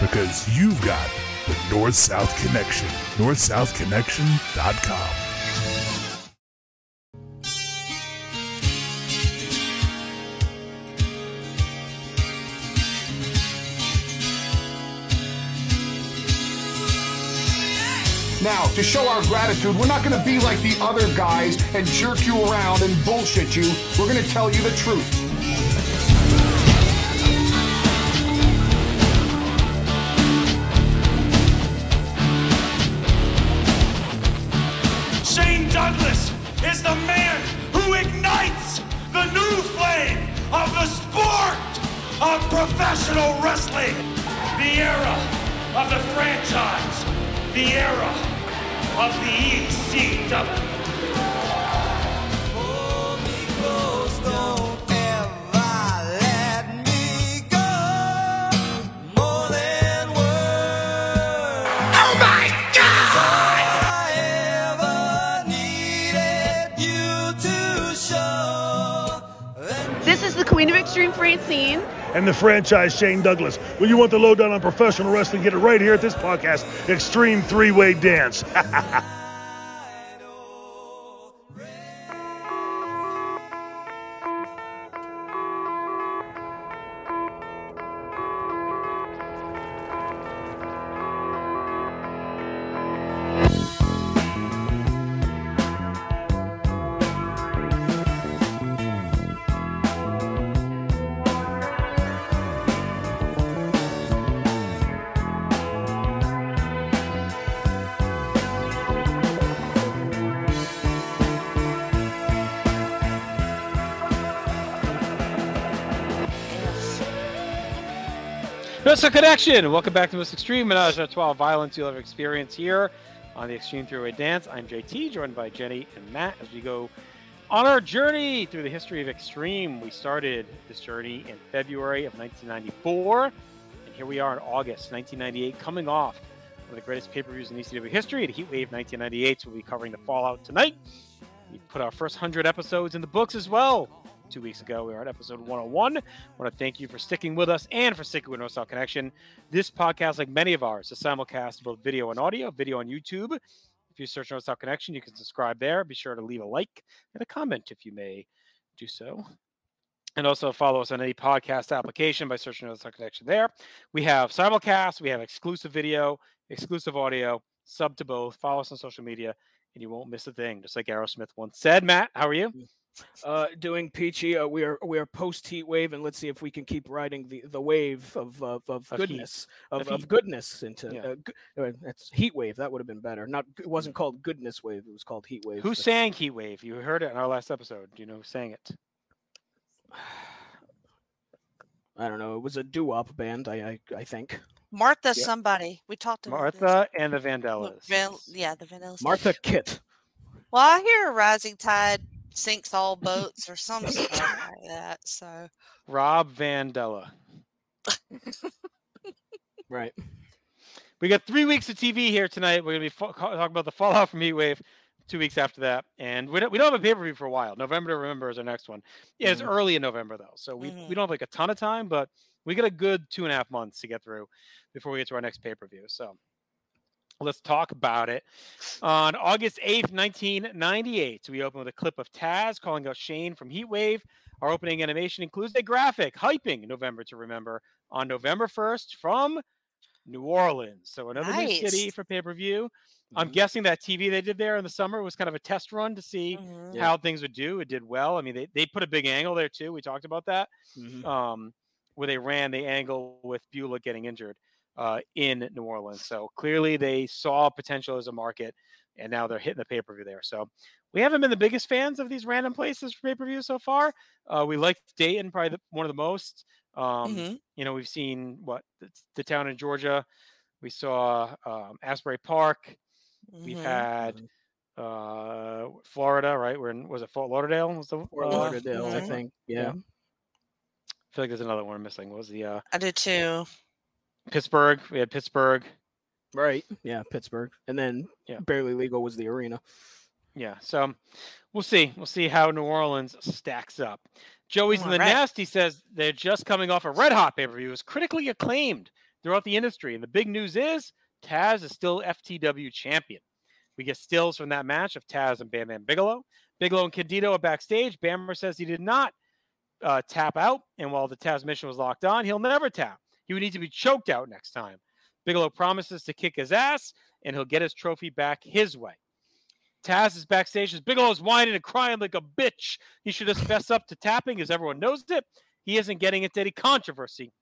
because you've got the North South Connection. NorthSouthConnection.com. Now, to show our gratitude, we're not going to be like the other guys and jerk you around and bullshit you. We're going to tell you the truth. Of professional wrestling. The era of the franchise. The era of the ECW. Oh my God! This is the Queen of Extreme Francine. And the franchise Shane Douglas. When you want the lowdown on professional wrestling, get it right here at this podcast, Extreme Three Way Dance. Wrestle Connection. Welcome back to Most Extreme Menage a Trois Violence you'll ever experience here on the Extreme Three-Way Dance. I'm JT, joined by Jenny and Matt as we go on our journey through the history of Extreme. We started this journey in February of 1994, and here we are in August 1998, coming off one of the greatest pay-per-views in ECW history at Heatwave 1998. So we'll be covering the fallout tonight. We put our first 100 episodes in the books as well two weeks ago. We were at episode 101. I want to thank you for sticking with us and for sticking with North South Connection. This podcast, like many of ours, is simulcast both video and audio, video on YouTube. If you search North South Connection, you can subscribe there. Be sure to leave a like and a comment if you may do so. And also follow us on any podcast application by searching North South Connection there. We have simulcast, we have exclusive video, exclusive audio, sub to both. Follow us on social media, and you won't miss a thing, just like Aerosmith once said. Matt, how are you? Mm. Uh, doing peachy. Uh, we are we are post heat wave, and let's see if we can keep riding the, the wave of of, of Of goodness of, Of of, goodness into Yeah. uh, gu- uh, that's heat wave. That would have been better. Not it wasn't called goodness wave. It was called heat wave. Who That's- sang Heat Wave? You heard it in our last episode. Do you know who sang it? I don't know. It was a doo wop band. I I, I think Martha, Yeah. somebody. We talked about this. Martha and the Look, Vandellas. Van- yeah, the Vanilla. Sky. Martha Kit. Well, I hear a rising tide sinks all boats or some stuff like that. So Rob Vandella. Right. We got three weeks of TV here tonight. We're gonna be fo- talking about the fallout from Heat Wave. Two weeks after that, and we don't we don't have a pay per view for a while. November to remember is our next one. Yeah, it's Mhm. early in November though, so we Mhm. we don't have like a ton of time, but we got a good two and a half months to get through before we get to our next pay per view. So let's talk about it. On August 8th, 1998, we open with a clip of Taz calling out Shane from Heatwave. Our opening animation includes a graphic hyping November to remember on November 1st from New Orleans. So another new city for pay per view. I'm Mhm. guessing that TV they did there in the summer was kind of a test run to see Mhm. Yeah. how things would do. It did well. I mean, they, they put a big angle there too. We talked about that. Mhm. Um, where they ran the angle with Beulah getting injured uh, in New Orleans. So clearly they saw potential as a market and now they're hitting the pay per view there. So we haven't been the biggest fans of these random places for pay per view so far. Uh, we liked Dayton probably the, one of the most. Um, hmm You know, we've seen what the, the town in Georgia. We saw um, Asbury Park. We've Mhm. had uh, Florida, right? We're in was it Fort Lauderdale? Was the Fort uh, Lauderdale, I mhm. think. yeah. Yeah. I feel like there's another one missing. What was the uh, I did too. Pittsburgh? We had Pittsburgh. Right. Yeah. Pittsburgh, and then Yeah. barely legal was the arena. Yeah, so we'll see. We'll see how New Orleans stacks up. Joey's in the Alright. Nasty says they're just coming off a red hot pay per view. It's critically acclaimed throughout the industry. And the big news is Taz is still FTW champion. We get stills from that match of Taz and Bam Bam Bigelow. Bigelow and Candido are backstage. Bammer says he did not uh, tap out. And while the Tazmission was locked on, he'll never tap. He would need to be choked out next time. Bigelow promises to kick his ass and he'll get his trophy back his way. Taz is backstage as Bigelow's whining and crying like a bitch. He should just fessed up to tapping, as everyone knows it. He isn't getting into any controversy.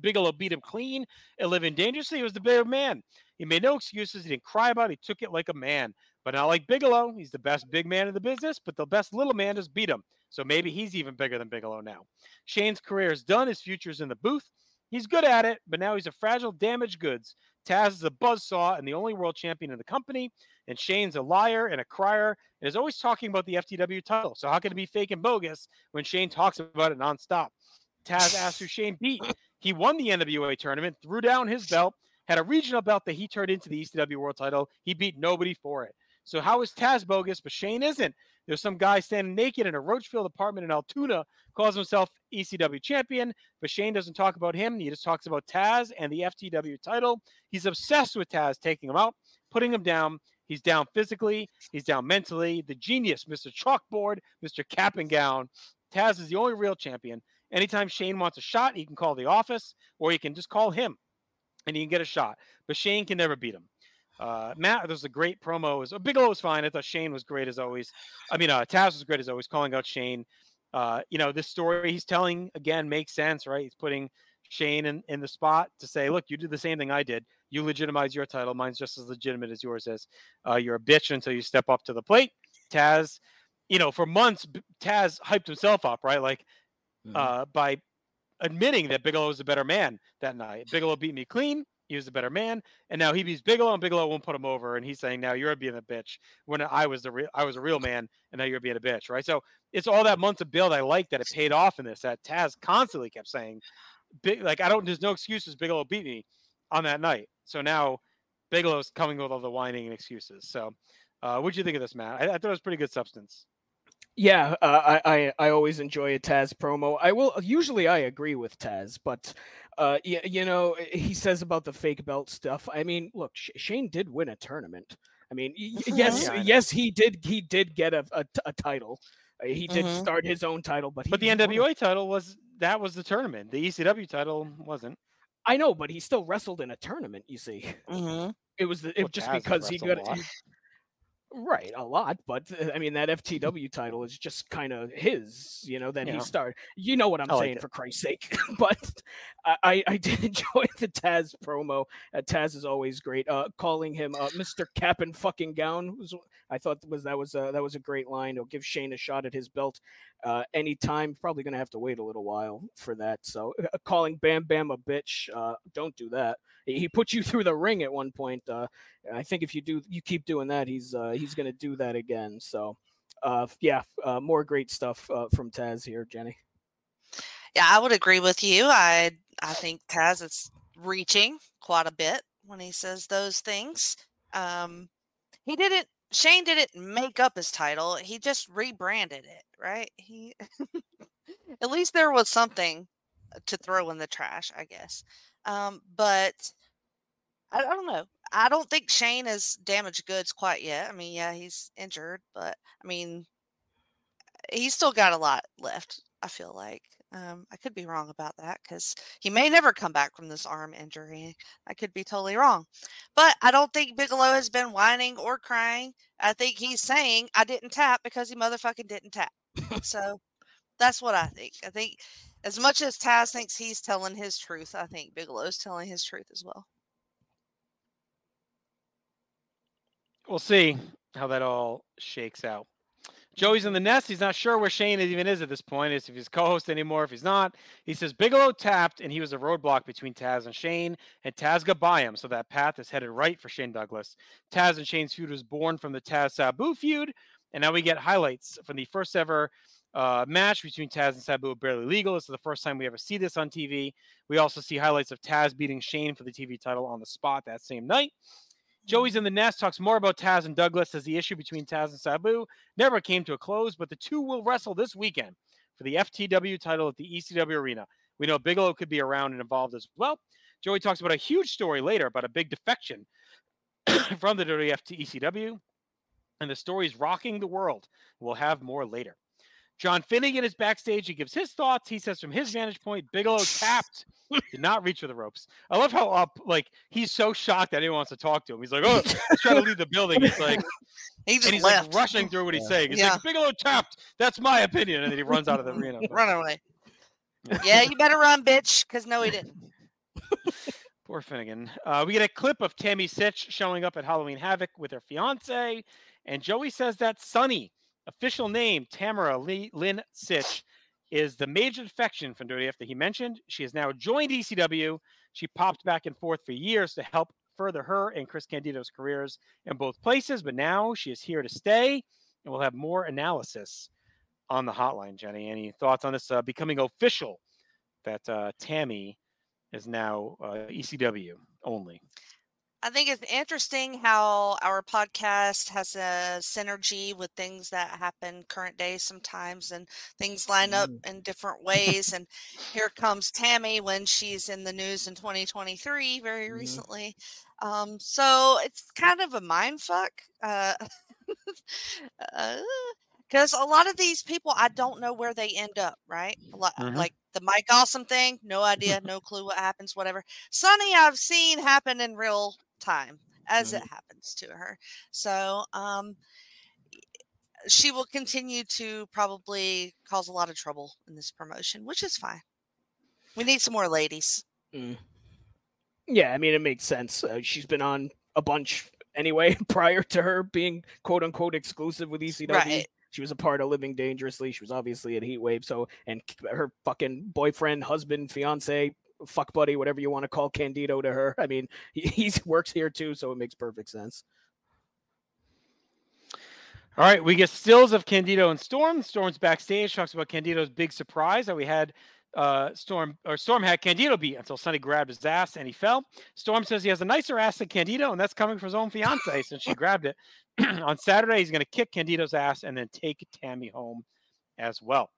Bigelow beat him clean and living dangerously. He was the bigger man. He made no excuses. He didn't cry about it. He took it like a man. But not like Bigelow. He's the best big man in the business, but the best little man just beat him. So maybe he's even bigger than Bigelow now. Shane's career is done. His future's in the booth. He's good at it, but now he's a fragile, damaged goods. Taz is a buzzsaw and the only world champion in the company. And Shane's a liar and a crier and is always talking about the FTW title. So how can it be fake and bogus when Shane talks about it nonstop? Taz asked who Shane beat. He won the NWA tournament, threw down his belt, had a regional belt that he turned into the ECW world title. He beat nobody for it. So how is Taz bogus, but Shane isn't? There's some guy standing naked in a Roachfield apartment in Altoona, calls himself ECW champion, but Shane doesn't talk about him. He just talks about Taz and the FTW title. He's obsessed with Taz, taking him out, putting him down. He's down physically, he's down mentally. The genius, Mr. Chalkboard, Mr. Cap and Gown. Taz is the only real champion. Anytime Shane wants a shot, he can call the office or he can just call him and he can get a shot. But Shane can never beat him. Uh, Matt, there's a great promo. Was, Bigelow was fine. I thought Shane was great as always. I mean, uh, Taz was great as always, calling out Shane. Uh, you know, this story he's telling again makes sense, right? He's putting Shane in, in the spot to say, look, you did the same thing I did. You legitimize your title. Mine's just as legitimate as yours is. Uh, you're a bitch until you step up to the plate. Taz, you know, for months, Taz hyped himself up, right? Like uh, by admitting that Bigelow was a better man that night. Bigelow beat me clean. He was a better man, and now he beats Bigelow, and Bigelow won't put him over. And he's saying now you're being a bitch when I was the real, I was a real man, and now you're being a bitch, right? So it's all that months of build I like that it paid off in this. That Taz constantly kept saying, big like I don't. There's no excuses. Bigelow beat me on that night. So now Bigelow's coming with all the whining and excuses. So, uh, what'd you think of this, Matt? I, I thought it was pretty good substance. Yeah, uh, I, I I always enjoy a Taz promo. I will usually I agree with Taz, but uh, you, you know he says about the fake belt stuff. I mean, look, Sh- Shane did win a tournament. I mean, y- yes, yes, he did. He did get a a title. Uh, He did Mhm. start his own title, but he, But the he won NWA title was that was the tournament. The ECW title wasn't. I know, but he still wrestled in a tournament. You see, hmm it was the, it Well, just Taz because he got a. Right, a lot, but uh, I mean that FTW title is just kind of his, you know. That Yeah. he started. You know what I'm I saying, it. for Christ's sake. but I, I, did enjoy the Taz promo. Uh, Taz is always great. Uh, calling him uh, Mr. Cap and fucking gown was I thought was that was uh, that was a great line. It'll give Shane a shot at his belt uh, anytime. Probably gonna have to wait a little while for that. So uh, calling Bam Bam a bitch, uh, don't do that. He, he put you through the ring at one point. Uh, I think if you do, you keep doing that, he's uh, he's going to do that again. So, uh, yeah, uh, more great stuff uh, from Taz here, Jenny. Yeah, I would agree with you. I I think Taz is reaching quite a bit when he says those things. Um, he didn't. Shane didn't make up his title. He just rebranded it, right? He at least there was something to throw in the trash, I guess. Um, but I, don't know. I don't think Shane is damaged goods quite yet. I mean, yeah, he's injured, but I mean, he's still got a lot left. I feel like. Um, I could be wrong about that because he may never come back from this arm injury. I could be totally wrong, but I don't think Bigelow has been whining or crying. I think he's saying I didn't tap because he motherfucking didn't tap. so that's what I think. I think as much as Taz thinks he's telling his truth, I think Bigelow's telling his truth as well. We'll see how that all shakes out. Joey's in the nest. He's not sure where Shane even is at this point. Is if he's co-host anymore, if he's not. He says Bigelow tapped, and he was a roadblock between Taz and Shane, and Taz got by him, so that path is headed right for Shane Douglas. Taz and Shane's feud was born from the Taz Sabu feud, and now we get highlights from the first ever uh, match between Taz and Sabu barely legal. This is the first time we ever see this on TV. We also see highlights of Taz beating Shane for the TV title on the spot that same night. Joey's in the nest talks more about Taz and Douglas as the issue between Taz and Sabu never came to a close, but the two will wrestle this weekend for the FTW title at the ECW Arena. We know Bigelow could be around and involved as well. Joey talks about a huge story later about a big defection from the WWF to ECW, and the story is rocking the world. We'll have more later. John Finnegan is backstage. He gives his thoughts. He says from his vantage point, Bigelow tapped, did not reach for the ropes. I love how up like he's so shocked that anyone wants to talk to him. He's like, oh, he's trying to leave the building. It's like, he just and he's left. like rushing through what he's saying. He's Yeah. like, Bigelow tapped. That's my opinion, and then he runs out of the arena. Run away. yeah, you better run, bitch, because no, he didn't. Poor Finnegan. Uh, we get a clip of Tammy Sytch showing up at Halloween Havoc with her fiance, and Joey says that Sunny, official name Tamara Lee, Lynn Sytch, is the major defection from WWF that he mentioned. She has now joined ECW. She popped back and forth for years to help further her and Chris Candido's careers in both places, but now she is here to stay, and we'll have more analysis on the hotline. Jenny, any thoughts on this uh, becoming official that uh, Tammy is now uh, ECW only? I think it's interesting how our podcast has a synergy with things that happen current day sometimes and things line up in different ways. and here comes Tammy when she's in the news in 2023 very recently. Um, so it's kind of a mind fuck. Uh, because a lot of these people, I don't know where they end up, right? A lot, Mhm. Like the Mike Awesome thing, no idea, no clue what happens, whatever. Sunny, I've seen happen in real time as it happens to her. So, um, she will continue to probably cause a lot of trouble in this promotion, which is fine. We need some more ladies. Mm. Yeah, I mean it makes sense. Uh, she's been on a bunch anyway prior to her being quote unquote exclusive with ECW. Right. She was a part of Living Dangerously. She was obviously at Heatwave. So, and her fucking boyfriend, husband, fiance, fuck buddy, whatever you want to call Candido to her. I mean, he works here too, so it makes perfect sense. All right, we get stills of Candido and Storm. Storm's backstage talks about Candido's big surprise that we had uh, Storm or Storm had Candido beat until Sunny grabbed his ass and he fell. Storm says he has a nicer ass than Candido, and that's coming from his own fiance since she grabbed it. On Saturday, he's going to kick Candido's ass and then take Tammy home as well.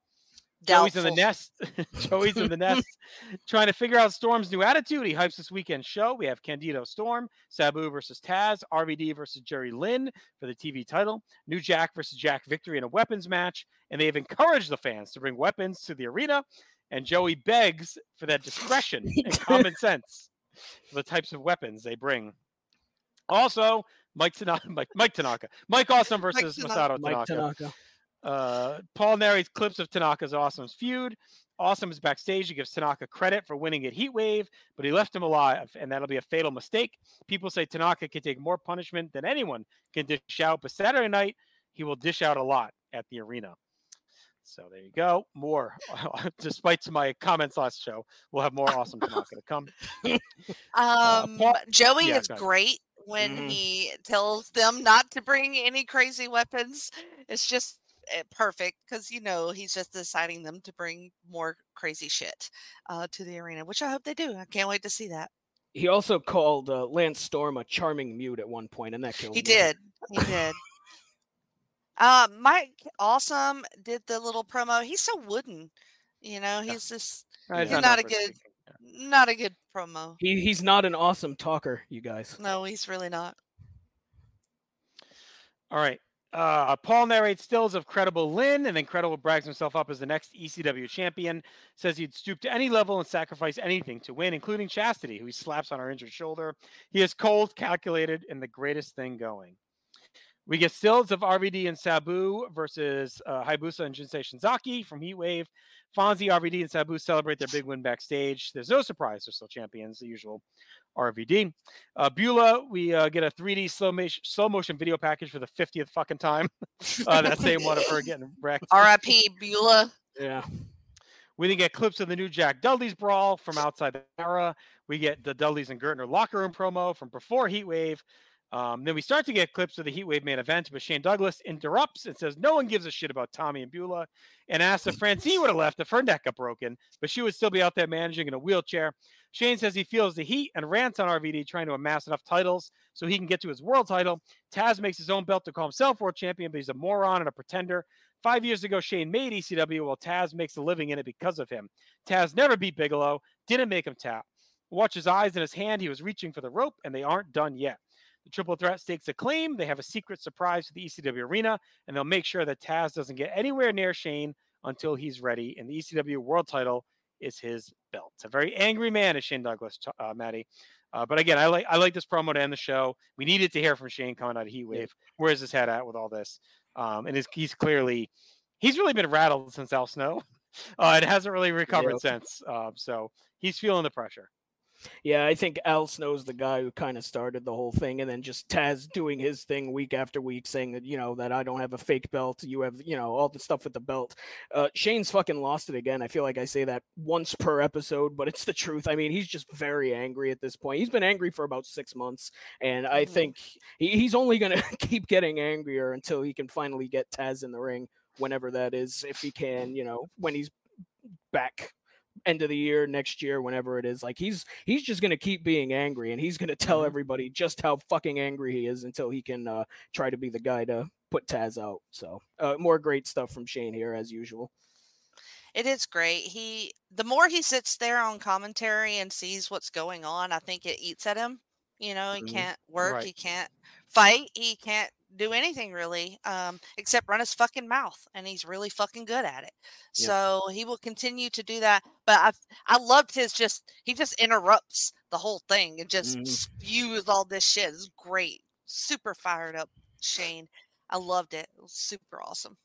Joey's in the nest. Joey's in the nest trying to figure out Storm's new attitude. He hypes this weekend show. We have Candido Storm, Sabu versus Taz, RVD versus Jerry Lynn for the TV title, New Jack versus Jack Victory in a weapons match. And they have encouraged the fans to bring weapons to the arena. And Joey begs for that discretion and common sense for the types of weapons they bring. Also, Mike Tanaka, Mike, Mike Tanaka, Mike Awesome versus Tanaka. Masato Mike Tanaka. Tanaka. Uh, Paul narrates clips of Tanaka's Awesome's feud. Awesome is backstage. He gives Tanaka credit for winning at Heatwave, but he left him alive, and that'll be a fatal mistake. People say Tanaka can take more punishment than anyone can dish out, but Saturday night he will dish out a lot at the arena. So there you go. More, despite my comments last show, we'll have more awesome Tanaka to come. Uh, Um, Paul- Joey yeah, is great when Mhm. he tells them not to bring any crazy weapons. It's just eh, perfect because you know he's just deciding them to bring more crazy shit uh, to the arena, which I hope they do. I can't wait to see that. He also called uh, Lance Storm a charming mute at one point, and that killed He me. did. He did. Uh, Mike Awesome did the little promo. He's so wooden. You know, he's just He's known not a good- speaking. not a good promo. He he's not an awesome talker, you guys. No, he's really not. All right. Uh, Paul narrates stills of Credible Lynn, and then Credible brags himself up as the next ECW champion. Says he'd stoop to any level and sacrifice anything to win, including Chastity, who he slaps on her injured shoulder. He is cold, calculated, and the greatest thing going. We get stills of RVD and Sabu versus uh, Hayabusa and Jinsei Shinzaki from Heatwave. Fonzie, RVD, and Sabu celebrate their big win backstage. There's no surprise; they're still champions, the usual RVD. Uh, Beulah, we uh, get a 3D slow, ma- slow motion video package for the 50th fucking time. uh, that same one of her getting wrecked. R.I.P. Beulah. Yeah. We then get clips of the new Jack Dudley's brawl from outside the era. We get the Dudleys and Gertner locker room promo from before Heatwave. Um, then we start to get clips of the Heatwave main event, but Shane Douglas interrupts and says no one gives a shit about Tommy and Beulah and asks if Francine would have left if her neck got broken, but she would still be out there managing in a wheelchair. Shane says he feels the heat and rants on RVD trying to amass enough titles so he can get to his world title. Taz makes his own belt to call himself world champion, but he's a moron and a pretender. Five years ago, Shane made ECW while Taz makes a living in it because of him. Taz never beat Bigelow, didn't make him tap. Watch his eyes in his hand. He was reaching for the rope, and they aren't done yet. The triple threat stakes a claim. They have a secret surprise to the ECW arena, and they'll make sure that Taz doesn't get anywhere near Shane until he's ready. And the ECW world title is his belt. It's A very angry man is Shane Douglas, uh, Maddie. Uh, but again, I like I like this promo to end the show. We needed to hear from Shane coming out of Heat Wave. Where's his head at with all this? Um, and his, he's clearly he's really been rattled since Al Snow. Uh, it hasn't really recovered since. Uh, so he's feeling the pressure. Yeah, I think Al Snow's the guy who kind of started the whole thing, and then just Taz doing his thing week after week, saying that you know that I don't have a fake belt, you have you know all the stuff with the belt. Uh, Shane's fucking lost it again. I feel like I say that once per episode, but it's the truth. I mean, he's just very angry at this point. He's been angry for about six months, and I think he, he's only gonna keep getting angrier until he can finally get Taz in the ring, whenever that is, if he can, you know, when he's back end of the year next year whenever it is like he's he's just going to keep being angry and he's going to tell everybody just how fucking angry he is until he can uh, try to be the guy to put Taz out so uh, more great stuff from Shane here as usual It is great. He the more he sits there on commentary and sees what's going on, I think it eats at him. You know, he Mhm. can't work, Right. he can't fight, he can't do anything really, um, except run his fucking mouth, and he's really fucking good at it. Yeah. So he will continue to do that. But I I loved his just he just interrupts the whole thing and just Mhm. spews all this shit. It's great. Super fired up, Shane. I loved it. It was super awesome.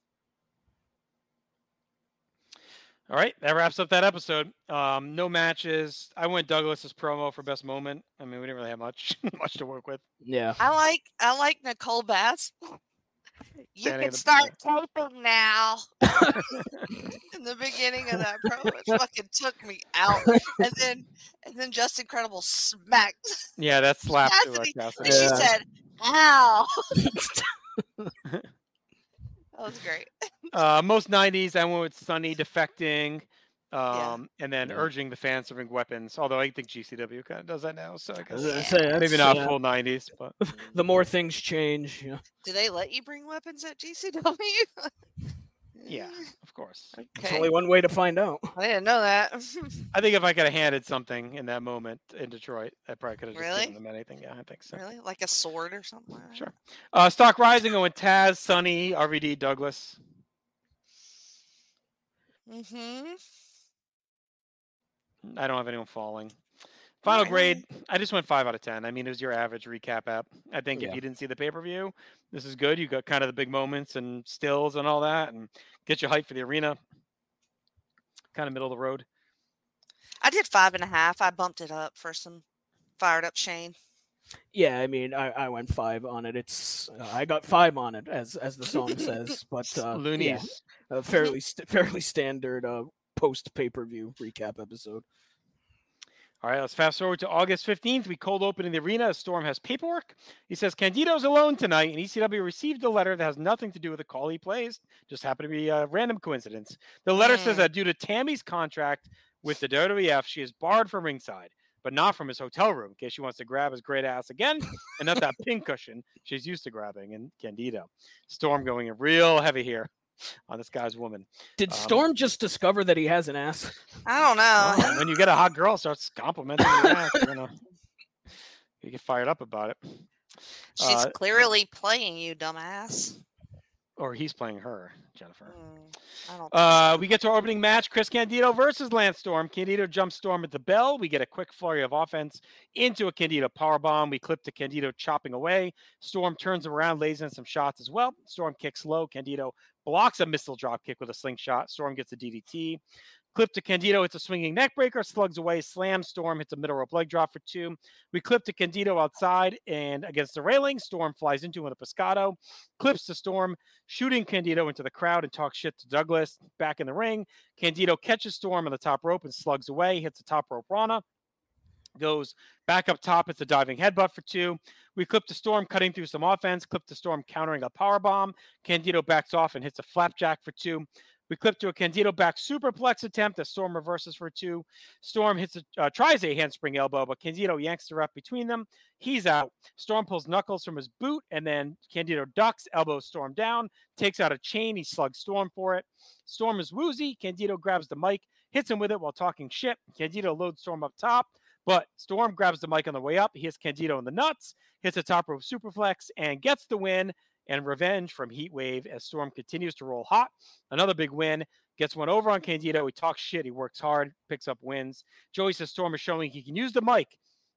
All right, that wraps up that episode. Um, no matches. I went Douglas's promo for best moment. I mean, we didn't really have much much to work with. yeah I like I like Nicole Bass. You Standing can in the- start taping now. in the beginning of that promo, it fucking took me out. And then and then Justin Credible smacked Yeah, that slapped to Chastity, and Chastity. she Yeah. said, "Ow." That was great. Uh, most 90s, I went with Sunny defecting um, and then Yeah. urging the fans to bring weapons. Although I think GCW kind of does that now. So I I guess was Yeah. say, maybe not uh, full 90s, but the more things change yeah. Do they let you bring weapons at GCW? yeah, of course. there's Okay. only one way to find out I didn't know that. I think if I could have handed something in that moment in Detroit, I probably could have just Really? given them anything. Yeah, I think so. really? Like a sword or something? Sure. Uh, Stock Rising, I went Taz, Sunny, RVD, Douglas. Mm-hmm. I don't have anyone falling. Final Alright. grade, I just went five out of ten. I mean, it was your average recap app. I think Yeah. if you didn't see the pay per view, this is good. You got kind of the big moments and stills and all that, and get your hype for the arena. Kind of middle of the road. I did five and a half. I bumped it up for some fired up Shane. yeah I mean I, I went five on it it's uh, I got five on it as as the song says but uh, Luniz. yeah, a fairly st- fairly standard uh, post pay per view recap episode. All right, let's fast forward to August 15th. We cold open in the arena. Storm has paperwork. He says Candido's alone tonight, and ECW received a letter that has nothing to do with the call he plays. Just happened to be a random coincidence. The letter says Mm. that due to Tammy's contract with the WWF, she is barred from ringside, but not from his hotel room in case she wants to grab his great ass again, and not that pincushion she's used to grabbing in Candido. Storm going in real heavy here on this guy's woman. Did Um, Storm just discover that he has an ass? I don't know. Oh, when you get a hot girl starts complimenting your ass, you're gonna you get fired up about it. She's Uh, clearly playing you, dumbass. Or he's playing her, Jennifer. Mm. Uh, we get to our opening match: Chris Candido versus Lance Storm. Candido jumps Storm at the bell. We get a quick flurry of offense into a Candido power bomb. We clip to Candido chopping away. Storm turns him around, lays in some shots as well. Storm kicks low. Candido blocks a missile drop kick with a slingshot. Storm gets a DDT. Clip to Candido, it's a swinging neckbreaker, slugs away, slam Storm, hits a middle rope leg drop for two. We clip to Candido outside and against the railing. Storm flies into a Pescado, clips to Storm, shooting Candido into the crowd and talks shit to Douglas. Back in the ring, Candido catches Storm on the top rope and slugs away, hits the top rope Rana goes back up top. It's a diving headbutt for two. We clip to Storm cutting through some offense. Clip to Storm countering a power bomb. Candido backs off and hits a flapjack for two. We clip to a Candido back superplex attempt that Storm reverses for two. Storm hits a uh, tries a handspring elbow, but Candido yanks her up between them. He's out. Storm pulls knuckles from his boot, and then Candido ducks, elbows Storm down, takes out a chain. He slugs Storm for it. Storm is woozy. Candido grabs the mic, hits him with it while talking shit. Candido loads Storm up top. But Storm grabs the mic on the way up. He hits Candido in the nuts, hits a top rope superplex, and gets the win and revenge from Heat Wave as Storm continues to roll hot. Another big win. Gets one over on Candido. He talks shit. He works hard, picks up wins. Joey says Storm is showing he can use the mic,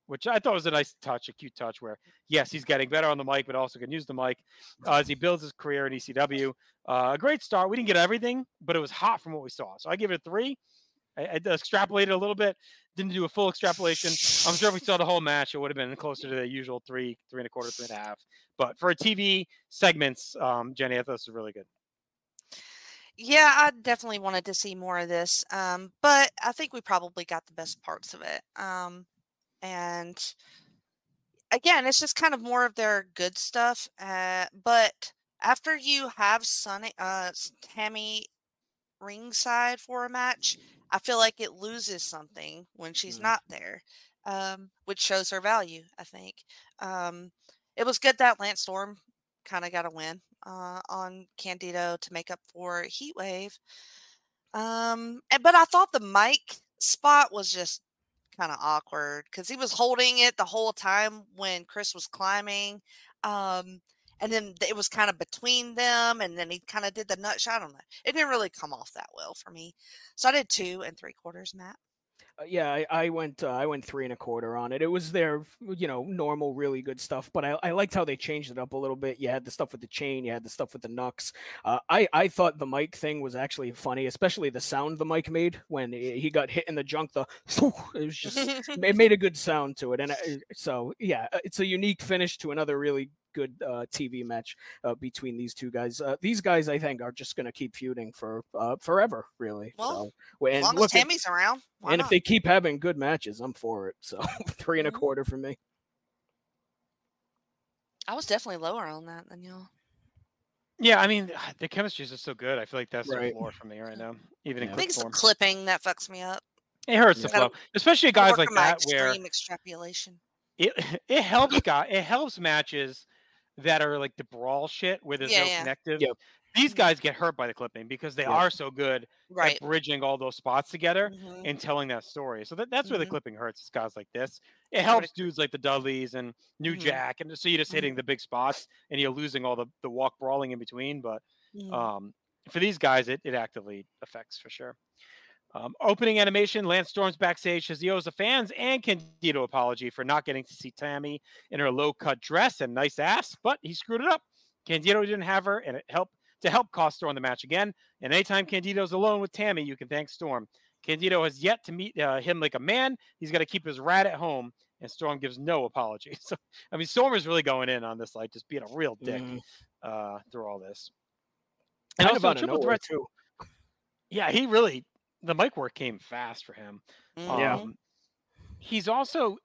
which I thought was a nice touch, a cute touch where, yes, he's getting better on the mic, but also can use the mic uh, as he builds his career in ECW. Uh, a great start. We didn't get everything, but it was hot from what we saw. So I give it a three. I, I extrapolated a little bit, didn't do a full extrapolation. I'm sure if we saw the whole match, it would have been closer to the usual three, three and a quarter, three and a half. But for a TV segments, um, Jenny, I thought this was really good. Yeah, I definitely wanted to see more of this, um, but I think we probably got the best parts of it. Um, and again, it's just kind of more of their good stuff. Uh, but after you have Sunny, uh, Tammy ringside for a match, I feel like it loses something when she's Mm. not there, um, which shows her value. I think um, it was good that Lance Storm kind of got a win uh, on Candido to make up for Heat Wave. Um, and- but I thought the mic spot was just kind of awkward because he was holding it the whole time when Chris was climbing. Um, and then it was kind of between them, and then he kind of did the nut shot. I don't know. It didn't really come off that well for me. So I did two and three quarters, Matt. Uh, yeah, I, I went uh, I went three and a quarter on it. It was their you know normal, really good stuff, but I, I liked how they changed it up a little bit. You had the stuff with the chain, you had the stuff with the knucks. Uh, I I thought the mic thing was actually funny, especially the sound the mic made when he he got hit in the junk. The it was just it made a good sound to it, and I, so yeah, uh, it's a unique finish to another really good uh, TV match uh, between these two guys. Uh, these guys, I think, are just going to keep feuding for uh, forever, really. Well, so, as and long as look at- around, why and if they keep having good matches, I'm for it. So three and a Mhm. quarter for me. I was definitely lower on that than y'all. Yeah, I mean, the chemistry is just so good. I feel like that's the Right. floor for me right now, even in Yeah. I clip think it's form. clipping that fucks me up. It hurts the Yeah. Gotta- flow, especially guys like on my that where extrapolation. it it helps guy it helps matches that are like the brawl shit where there's Yeah, no yeah. connective. Yep. These guys get hurt by the clipping because they Yeah. are so good Right. at bridging all those spots together Mhm. and telling that story. So that, that's where the Mhm. clipping hurts. Is guys like this. It I would helps dudes like the Dudleys and New Mhm. Jack, and so you're just hitting the big spots and you're losing all the the walk brawling in between. But um, for these guys, it, it actively affects for sure. Um, opening animation, Lance Storms backstage says he owes the fans and Candido apology for not getting to see Tammy in her low cut dress and nice ass, but he screwed it up. Candido didn't have her, and it helped to help cost Storm the match again. And anytime Candido's alone with Tammy, you can thank Storm. Candido has yet to meet uh, him like a man. He's got to keep his rat at home, and Storm gives no apology. So, I mean, Storm is really going in on this, like just being a real dick Mhm. uh, through all this. Kind also, triple threat too. yeah, he really the mic work came fast for him. Yeah. Mhm. Um, he's also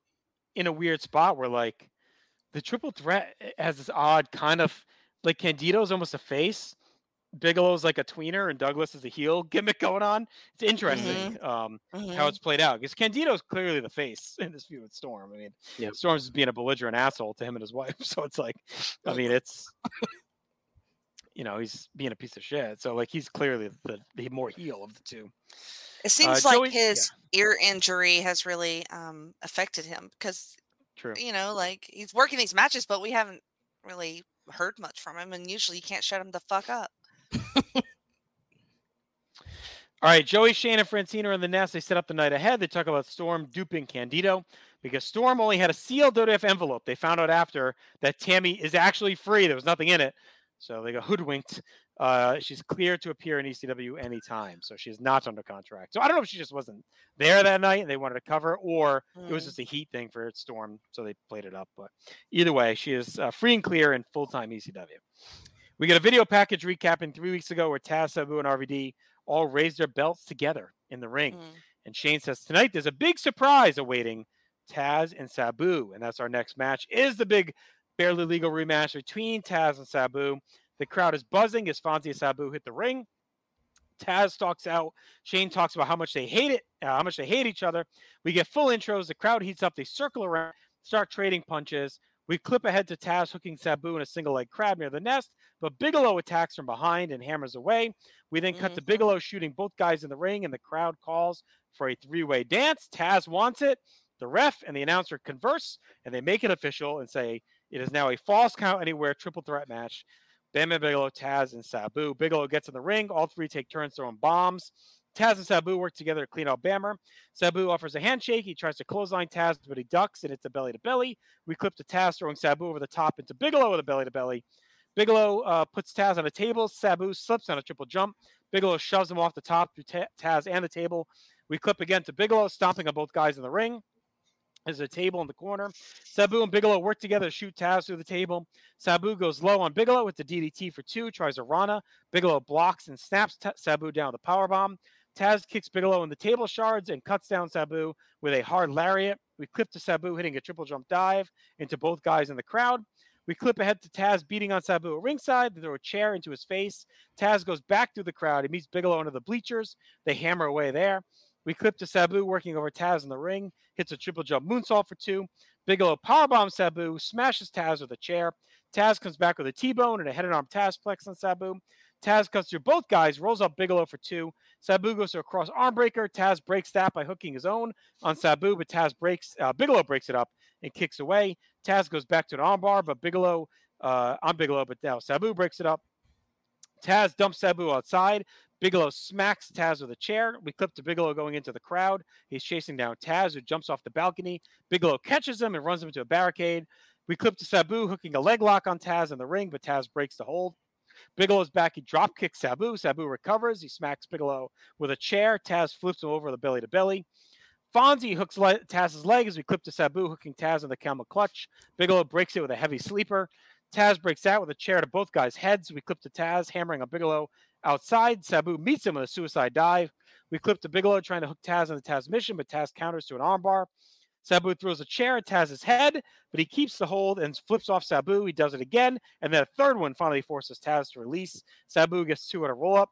in a weird spot where like the triple threat eh, has this odd kind of like Candido's almost a face, Bigelow's like a tweener, and Douglas is a heel gimmick going on. It's interesting um, how Mhm. it's played out because Candido's clearly the face in this feud with Storm. I mean, Yep. Storm's being a belligerent asshole to him and his wife, so it's like, I mean, it's. You know, he's being a piece of shit. So, like, he's clearly the, the more heel of the two. It seems Uh, like Joey- yeah. his ear injury has really um, affected him because True. you know, like he's working these matches, but we haven't really heard much from him, and usually you can't shut him the fuck up. All right, Joey, Shane, and Francine are in the nest. They set up the night ahead. They talk about Storm duping Candido because Storm only had a sealed WF envelope. They found out after that Tammy is actually free. There was nothing in it. So they got hoodwinked. Uh, she's clear to appear in ECW anytime. So she's not under contract. So I don't know if she just wasn't there that night and they wanted to cover, or mm. it was just a heat thing for Storm. So they played it up. But either way, she is uh, free and clear in full time ECW. We get a video package recapping three weeks ago where Taz, Sabu, and RVD all raised their belts together in the ring. Mm. And Shane says tonight there's a big surprise awaiting Taz and Sabu, and that's our next match. Is the big barely legal rematch between Taz and Sabu? The crowd is buzzing as Fonzie and Sabu hit the ring. Taz talks out. Shane talks about how much they hate it, uh, how much they hate each other. We get full intros. The crowd heats up. They circle around, start trading punches. We clip ahead to Taz hooking Sabu in a single leg crab near the nest, but Bigelow attacks from behind and hammers away. We then cut mm-hmm. to Bigelow shooting both guys in the ring, and the crowd calls for a three way dance. Taz wants it. The ref and the announcer converse, and they make it official and say it is now a falls count anywhere triple threat match. Bam Bam Bigelow, Taz, and Sabu. Bigelow gets in the ring. All three take turns throwing bombs. Taz and Sabu work together to clean out Bammer. Sabu offers a handshake. He tries to clothesline Taz, but he ducks, and it's a belly to belly. We clip to Taz throwing Sabu over the top into Bigelow with a belly to belly. Bigelow uh, puts Taz on a table. Sabu slips on a triple jump. Bigelow shoves him off the top through Taz and the table. We clip again to Bigelow stomping on both guys in the ring. There's a table in the corner. Sabu and Bigelow work together to shoot Taz through the table. Sabu goes low on Bigelow with the DDT for two, tries a Rana. Bigelow blocks and snaps T- Sabu down with a power bomb. Taz kicks Bigelow in the table shards and cuts down Sabu with a hard lariat. We clip to Sabu hitting a triple jump dive into both guys in the crowd. We clip ahead to Taz beating on Sabu at ringside. They throw a chair into his face. Taz goes back through the crowd. He meets Bigelow under the bleachers. They hammer away there. We clip to Sabu working over Taz in the ring, hits a triple jump moonsault for two. Bigelow powerbombs Sabu, smashes Taz with a chair. Taz comes back with a T-bone and a head and arm Tazplex on Sabu. Taz cuts through both guys, rolls up Bigelow for two. Sabu goes to a cross arm breaker. Taz breaks that by hooking his own on Sabu, but Taz breaks uh, Bigelow breaks it up and kicks away. Taz goes back to an armbar, but Bigelow uh, on Bigelow, but now Sabu breaks it up. Taz dumps Sabu outside. Bigelow smacks Taz with a chair. We clip to Bigelow going into the crowd. He's chasing down Taz, who jumps off the balcony. Bigelow catches him and runs him into a barricade. We clip to Sabu hooking a leg lock on Taz in the ring, but Taz breaks the hold. Bigelow's back. He drop kicks Sabu. Sabu recovers. He smacks Bigelow with a chair. Taz flips him over the belly to belly. Fonzie hooks le- Taz's leg as we clip to Sabu hooking Taz in the camel clutch. Bigelow breaks it with a heavy sleeper. Taz breaks out with a chair to both guys' heads. We clip to Taz hammering on Bigelow outside. Sabu meets him with a suicide dive. We clip to Bigelow trying to hook Taz on the Tazmission, but Taz counters to an armbar. Sabu throws a chair at Taz's head, but he keeps the hold and flips off Sabu. He does it again, and then a third one finally forces Taz to release. Sabu gets two at a roll up.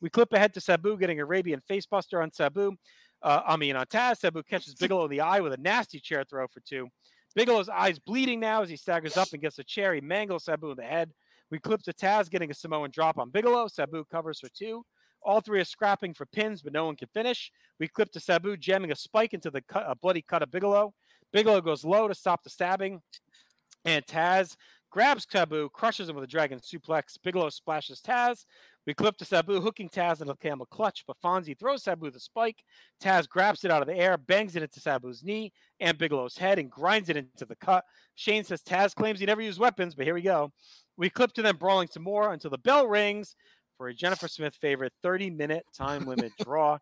We clip ahead to Sabu getting Arabian facebuster on Sabu. Uh, I mean, on Taz, Sabu catches Bigelow in the eye with a nasty chair throw for two. Bigelow's eyes bleeding now as he staggers up and gets a chair. He mangles Sabu in the head. We clip to Taz getting a Samoan drop on Bigelow. Sabu covers for two. All three are scrapping for pins, but no one can finish. We clip to Sabu jamming a spike into the cut, a bloody cut of Bigelow. Bigelow goes low to stop the stabbing, and Taz grabs Sabu, crushes him with a dragon suplex. Bigelow splashes Taz. We clip to Sabu hooking Taz in a camel clutch, but Fonzie throws Sabu the spike. Taz grabs it out of the air, bangs it into Sabu's knee and Bigelow's head, and grinds it into the cut. Shane says Taz claims he never used weapons, but here we go. We clip to them brawling some more until the bell rings for a Jennifer Smith favorite 30 minute time limit draw.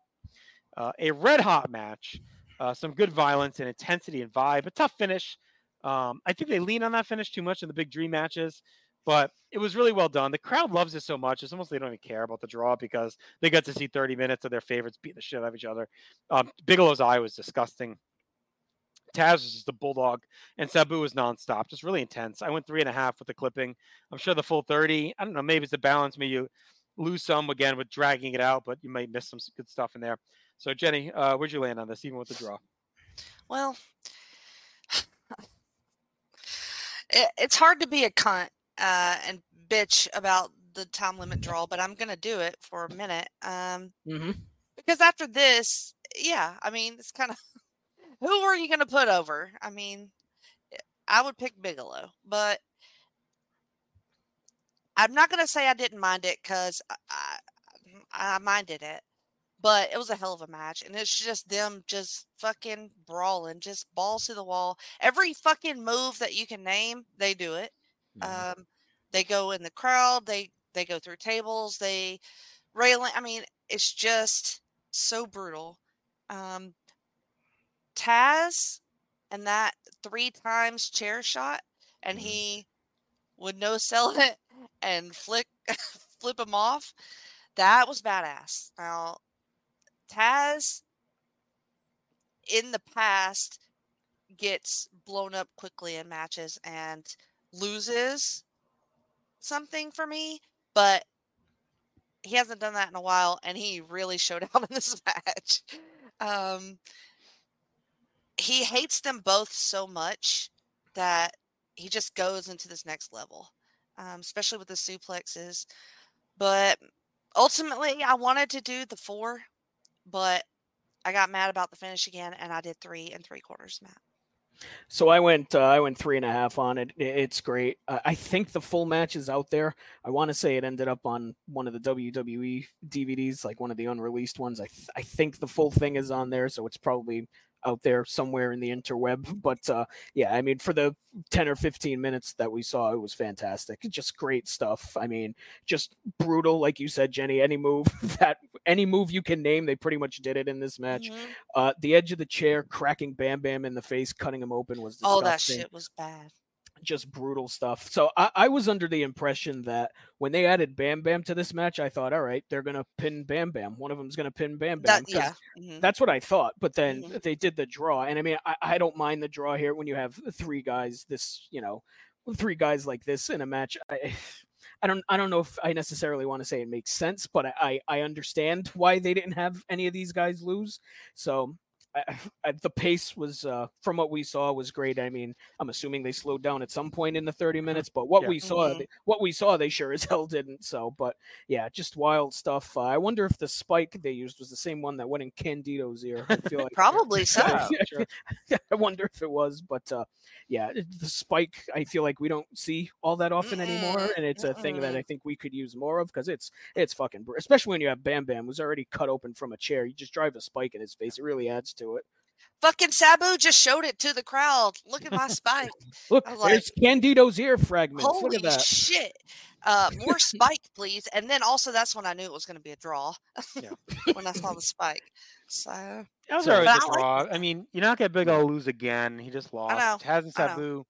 Uh, a red hot match, uh, some good violence and intensity and vibe, a tough finish. Um, I think they lean on that finish too much in the big dream matches, but it was really well done. The crowd loves it so much. It's almost they don't even care about the draw because they got to see 30 minutes of their favorites beat the shit out of each other. Um, Bigelow's eye was disgusting. Taz was just a bulldog, and Sabu was nonstop, just really intense. I went three and a half with the clipping. I'm sure the full 30. I don't know. Maybe it's the balance. Maybe you lose some again with dragging it out, but you might miss some good stuff in there. So, Jenny, uh, where'd you land on this, even with the draw? Well, it, it's hard to be a cunt uh, and bitch about the time limit draw, but I'm going to do it for a minute. Um, mm-hmm. Because after this, yeah, I mean, it's kind of who are you going to put over? I mean, I would pick Bigelow, but I'm not gonna say I didn't mind it because I, I I minded it, but it was a hell of a match, and it's just them just fucking brawling, just balls to the wall. Every fucking move that you can name, they do it. Um, they go in the crowd, they they go through tables, they railing. I mean, it's just so brutal. Um, Taz and that three times chair shot, and he would no sell it and flick flip him off. That was badass. Now, Taz in the past gets blown up quickly in matches and loses something for me, but he hasn't done that in a while, and he really showed out in this match. Um, he hates them both so much that he just goes into this next level, um, especially with the suplexes. But ultimately, I wanted to do the four, but I got mad about the finish again, and I did three and three quarters, Matt. So I went uh, I went three and a half on it. It's great. I think the full match is out there. I want to say it ended up on one of the WWE DVDs, like one of the unreleased ones. I th- I think the full thing is on there, so it's probably out there somewhere in the interweb. But uh, yeah, I mean, for the 10 or 15 minutes that we saw, it was fantastic. Just great stuff. I mean, just brutal, like you said, Jenny. Any move that any move you can name, they pretty much did it in this match. Mhm. Uh, the edge of the chair, cracking Bam Bam in the face, cutting him open was disgusting Oh, that shit was bad. Just brutal stuff. So I, I was under the impression that when they added Bam Bam to this match, I thought, all right, they're gonna pin Bam Bam. One of them's gonna pin Bam Bam. That yeah. mhm. That's what I thought. But then Mhm. they did the draw, and I mean, I, I don't mind the draw here when you have three guys. This, you know, three guys like this in a match. I, I don't, I don't know if I necessarily want to say it makes sense, but I, I understand why they didn't have any of these guys lose. So. I, I, the pace was, uh, from what we saw, was great. I mean, I'm assuming they slowed down at some point in the 30 minutes, but what Yeah. we saw, Mhm. they- what we saw, they sure as hell didn't. So, but yeah, just wild stuff. Uh, I wonder if the spike they used was the same one that went in Candido's ear. I feel like Probably so. I wonder if it was, but uh, yeah, the spike. I feel like we don't see all that often anymore, Mm-mm, and it's a thing that. I think we could use more of because it's it's fucking, br- especially when you have Bam Bam who's already cut open from a chair. You just drive a spike in his face; it really adds to it. Fucking Sabu just showed it to the crowd. Look at my spike. Look, I was like, there's Candido's ear fragments. Look Holy at that. shit. Uh, more spike, please. And then also, that's when I knew it was going to be a draw. Yeah. when I saw the spike. So That was So- always But a I like draw. I mean, you're not gonna big ol' lose again. He just lost. know, Taz and Sabu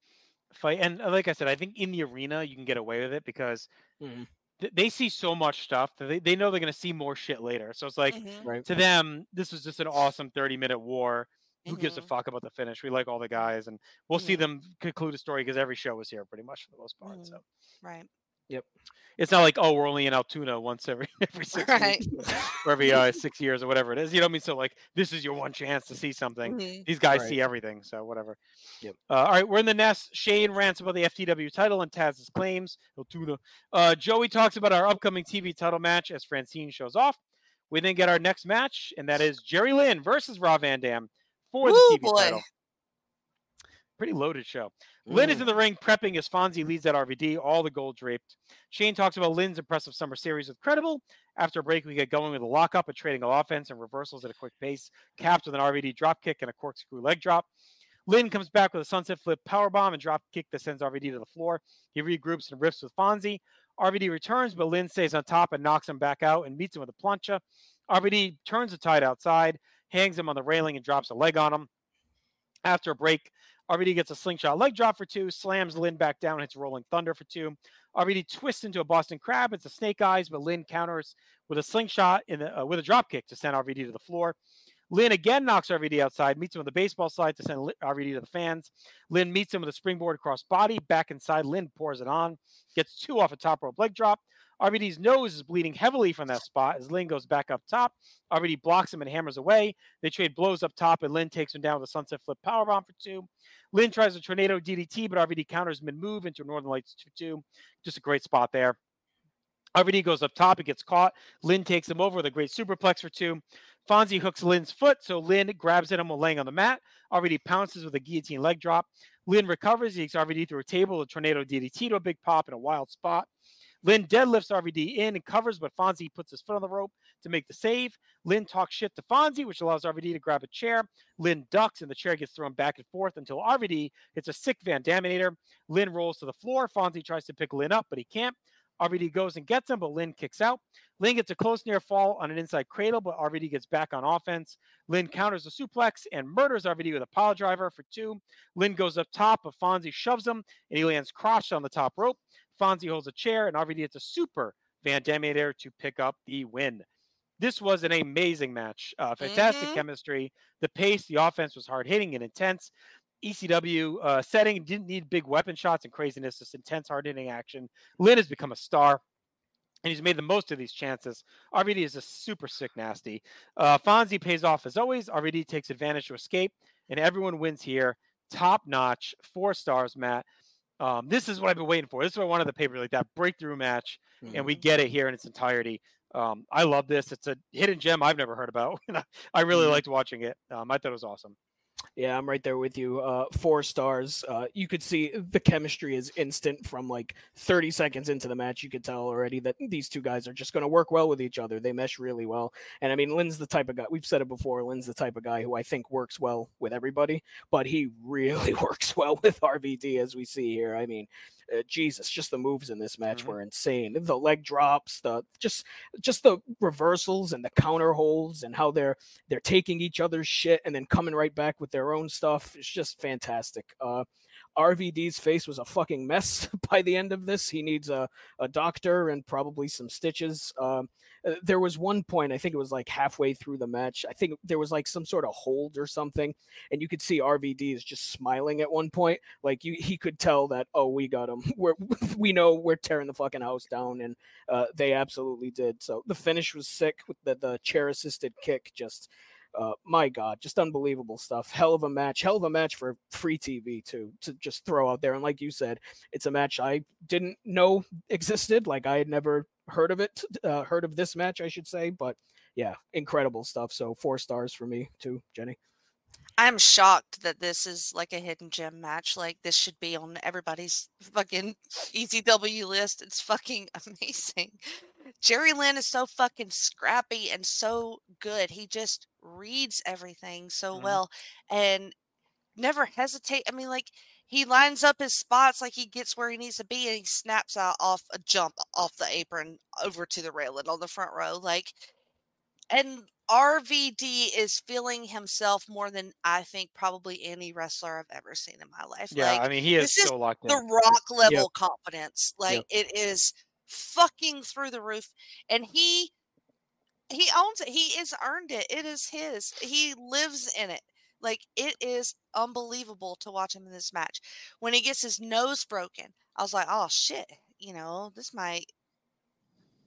fight, and uh, like I said, I think in the arena you can get away with it because Mhm. Th- they see so much stuff that they, they know they're gonna see more shit later. So it's like mhm, Right. to them, this was just an awesome 30 minute war. Who gives a mhm, fuck about the finish? We like all the guys, and we'll see Mhm. them conclude a story because every show was here pretty much for the most part. So right. It's not like oh we're only in Altoona once every every six Right. weeks or every uh, six years or whatever it is. You know what I mean? So like this is your one chance to see something. Mhm. These guys Right. see everything, so whatever. Yep. Uh, all right, we're in the nest. Shane rants about the FTW title and Taz's claims. Altoona. Uh, Joey talks about our upcoming TV title match as Francine shows off. We then get our next match, and that is Jerry Lynn versus Rob Van Dam for Woo, the TV boy. title. Pretty loaded show. Lynn is Mm. in the ring prepping as Fonzie leads that RVD, all the gold draped. Shane talks about Lynn's impressive summer series with Credible. After a break, we get going with a lockup, a trading of offense, and reversals at a quick pace, capped with an RVD drop kick and a corkscrew leg drop. Lynn comes back with a sunset flip power bomb and drop kick that sends RVD to the floor. He regroups and riffs with Fonzie. RVD returns, but Lynn stays on top and knocks him back out and meets him with a plancha. RVD turns the tide outside, hangs him on the railing, and drops a leg on him. After a break, RVD gets a slingshot leg drop for two, slams Lynn back down, hits Rolling Thunder for two. RVD twists into a Boston Crab. It's a Snake Eyes, but Lynn counters with a slingshot in the, uh, with a drop kick to send RVD to the floor. Lynn again knocks RVD outside, meets him with a baseball slide to send RVD to the fans. Lynn meets him with a springboard across body, back inside. Lynn pours it on, gets two off a top rope leg drop. RVD's nose is bleeding heavily from that spot as Lynn goes back up top. RVD blocks him and hammers away. They trade blows up top, and Lynn takes him down with a sunset flip powerbomb for two. Lynn tries a tornado DDT, but RVD counters mid move into a Northern Lights for two. Just a great spot there. RVD goes up top, he gets caught. Lynn takes him over with a great superplex for two. Fonzie hooks Lynn's foot, so Lynn grabs at him while laying on the mat. RVD pounces with a guillotine leg drop. Lynn recovers, he takes RVD through a table, a tornado DDT to a big pop in a wild spot. Lynn deadlifts RVD in and covers, but Fonzie puts his foot on the rope to make the save. Lynn talks shit to Fonzie, which allows RVD to grab a chair. Lynn ducks, and the chair gets thrown back and forth until RVD hits a sick Van Daminator. Lynn rolls to the floor. Fonzie tries to pick Lynn up, but he can't. RVD goes and gets him, but Lynn kicks out. Lynn gets a close near fall on an inside cradle, but RVD gets back on offense. Lynn counters a suplex and murders RVD with a pile driver for two. Lynn goes up top, but Fonzie shoves him and he lands crotched on the top rope. Fonzie holds a chair and RVD hits a super Van Daminator to pick up the win. This was an amazing match. Uh, fantastic Mhm. chemistry. The pace, the offense was hard hitting and intense. ECW uh, setting didn't need big weapon shots and craziness, just intense, hard hitting action. Lynn has become a star and he's made the most of these chances. RVD is a super sick nasty. Uh, Fonzie pays off as always. RVD takes advantage to escape, and everyone wins here. Top notch, four stars, Matt. Um, this is what I've been waiting for. This is what I wanted the paper like that breakthrough match, and we get it here in its entirety. Um, I love this. It's a hidden gem I've never heard about. and I- I really Mhm. liked watching it. Um, I thought it was awesome. Yeah, I'm right there with you. Uh, four stars. Uh, you could see the chemistry is instant from like 30 seconds into the match. You could tell already that these two guys are just going to work well with each other. They mesh really well. And I mean, Lynn's the type of guy, we've said it before, Lynn's the type of guy who I think works well with everybody, but he really works well with RVD as we see here. I mean, uh, Jesus, just the moves in this match Mhm. were insane. The leg drops, the just just the reversals and the counter holds and how they're they're taking each other's shit and then coming right back with their own stuff. It's just fantastic. Uh, RVD's face was a fucking mess by the end of this. He needs a, a doctor and probably some stitches. Um, uh, there was one point, I think it was like halfway through the match. I think there was like some sort of hold or something, and you could see RVD is just smiling at one point. Like you, he could tell that, oh, we got him. We're we know we're tearing the fucking house down, and uh, they absolutely did. So the finish was sick with the the chair assisted kick. Just uh, my God, just unbelievable stuff. Hell of a match. Hell of a match for free TV too to just throw out there. And like you said, it's a match I didn't know existed. Like I had never heard of it, uh, heard of this match, I should say. But yeah, incredible stuff. So four stars for me too, Jenny. I'm shocked that this is like a hidden gem match. Like this should be on everybody's fucking ECW list. It's fucking amazing. Jerry Lynn is so fucking scrappy and so good. He just reads everything so Mhm. well and never hesitate. I mean, like he lines up his spots like he gets where he needs to be and he snaps out off a jump off the apron over to the railing on the front row. Like and RVD is feeling himself more than I think probably any wrestler I've ever seen in my life. Yeah, like I mean, he is this is so locked in. the rock level confidence. Like Yep. it is fucking through the roof. And he he owns it. He has earned it. It is his. He lives in it. Like it is unbelievable to watch him in this match. When he gets his nose broken, I was like, oh shit, you know, this might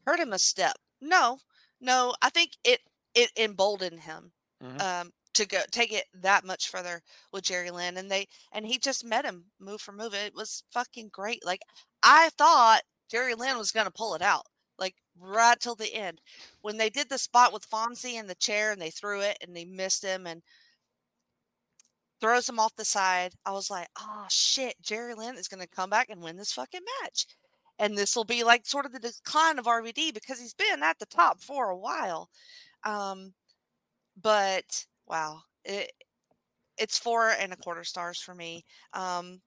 hurt him a step. No, no, I think it it emboldened him Mhm. um to go take it that much further with Jerry Lynn and they and he just met him move for move. It was fucking great. Like I thought Jerry Lynn was gonna pull it out. Like right till the end. When they did the spot with Fonzie in the chair and they threw it and they missed him and throws him off the side, I was like, oh shit, Jerry Lynn is gonna come back and win this fucking match. And this will be like sort of the decline of RVD because he's been at the top for a while. Um, but wow, it it's four and a quarter stars for me. Um,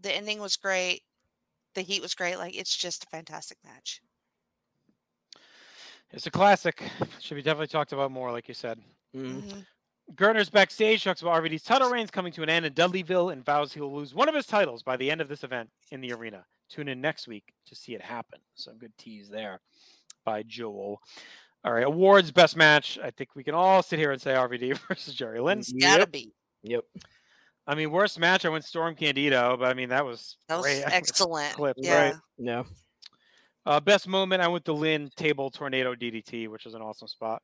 the ending was great. The heat was great. Like it's just a fantastic match. It's a classic. Should be definitely talked about more, like you said. Mm. Mhm. Gertner's backstage talks about RVD's title reigns coming to an end in Dudleyville and vows he will lose one of his titles by the end of this event in the arena. Tune in next week to see it happen. Some good tease there by Joel. All right, awards best match. I think we can all sit here and say RVD versus Jerry Lynn. It's gotta Yep. be. Yep. I mean, worst match. I went Storm Candido, but I mean that was That was great. excellent. clip, yeah. right. Yeah. Uh, best moment. I went the Lynn table tornado DDT, which was an awesome spot.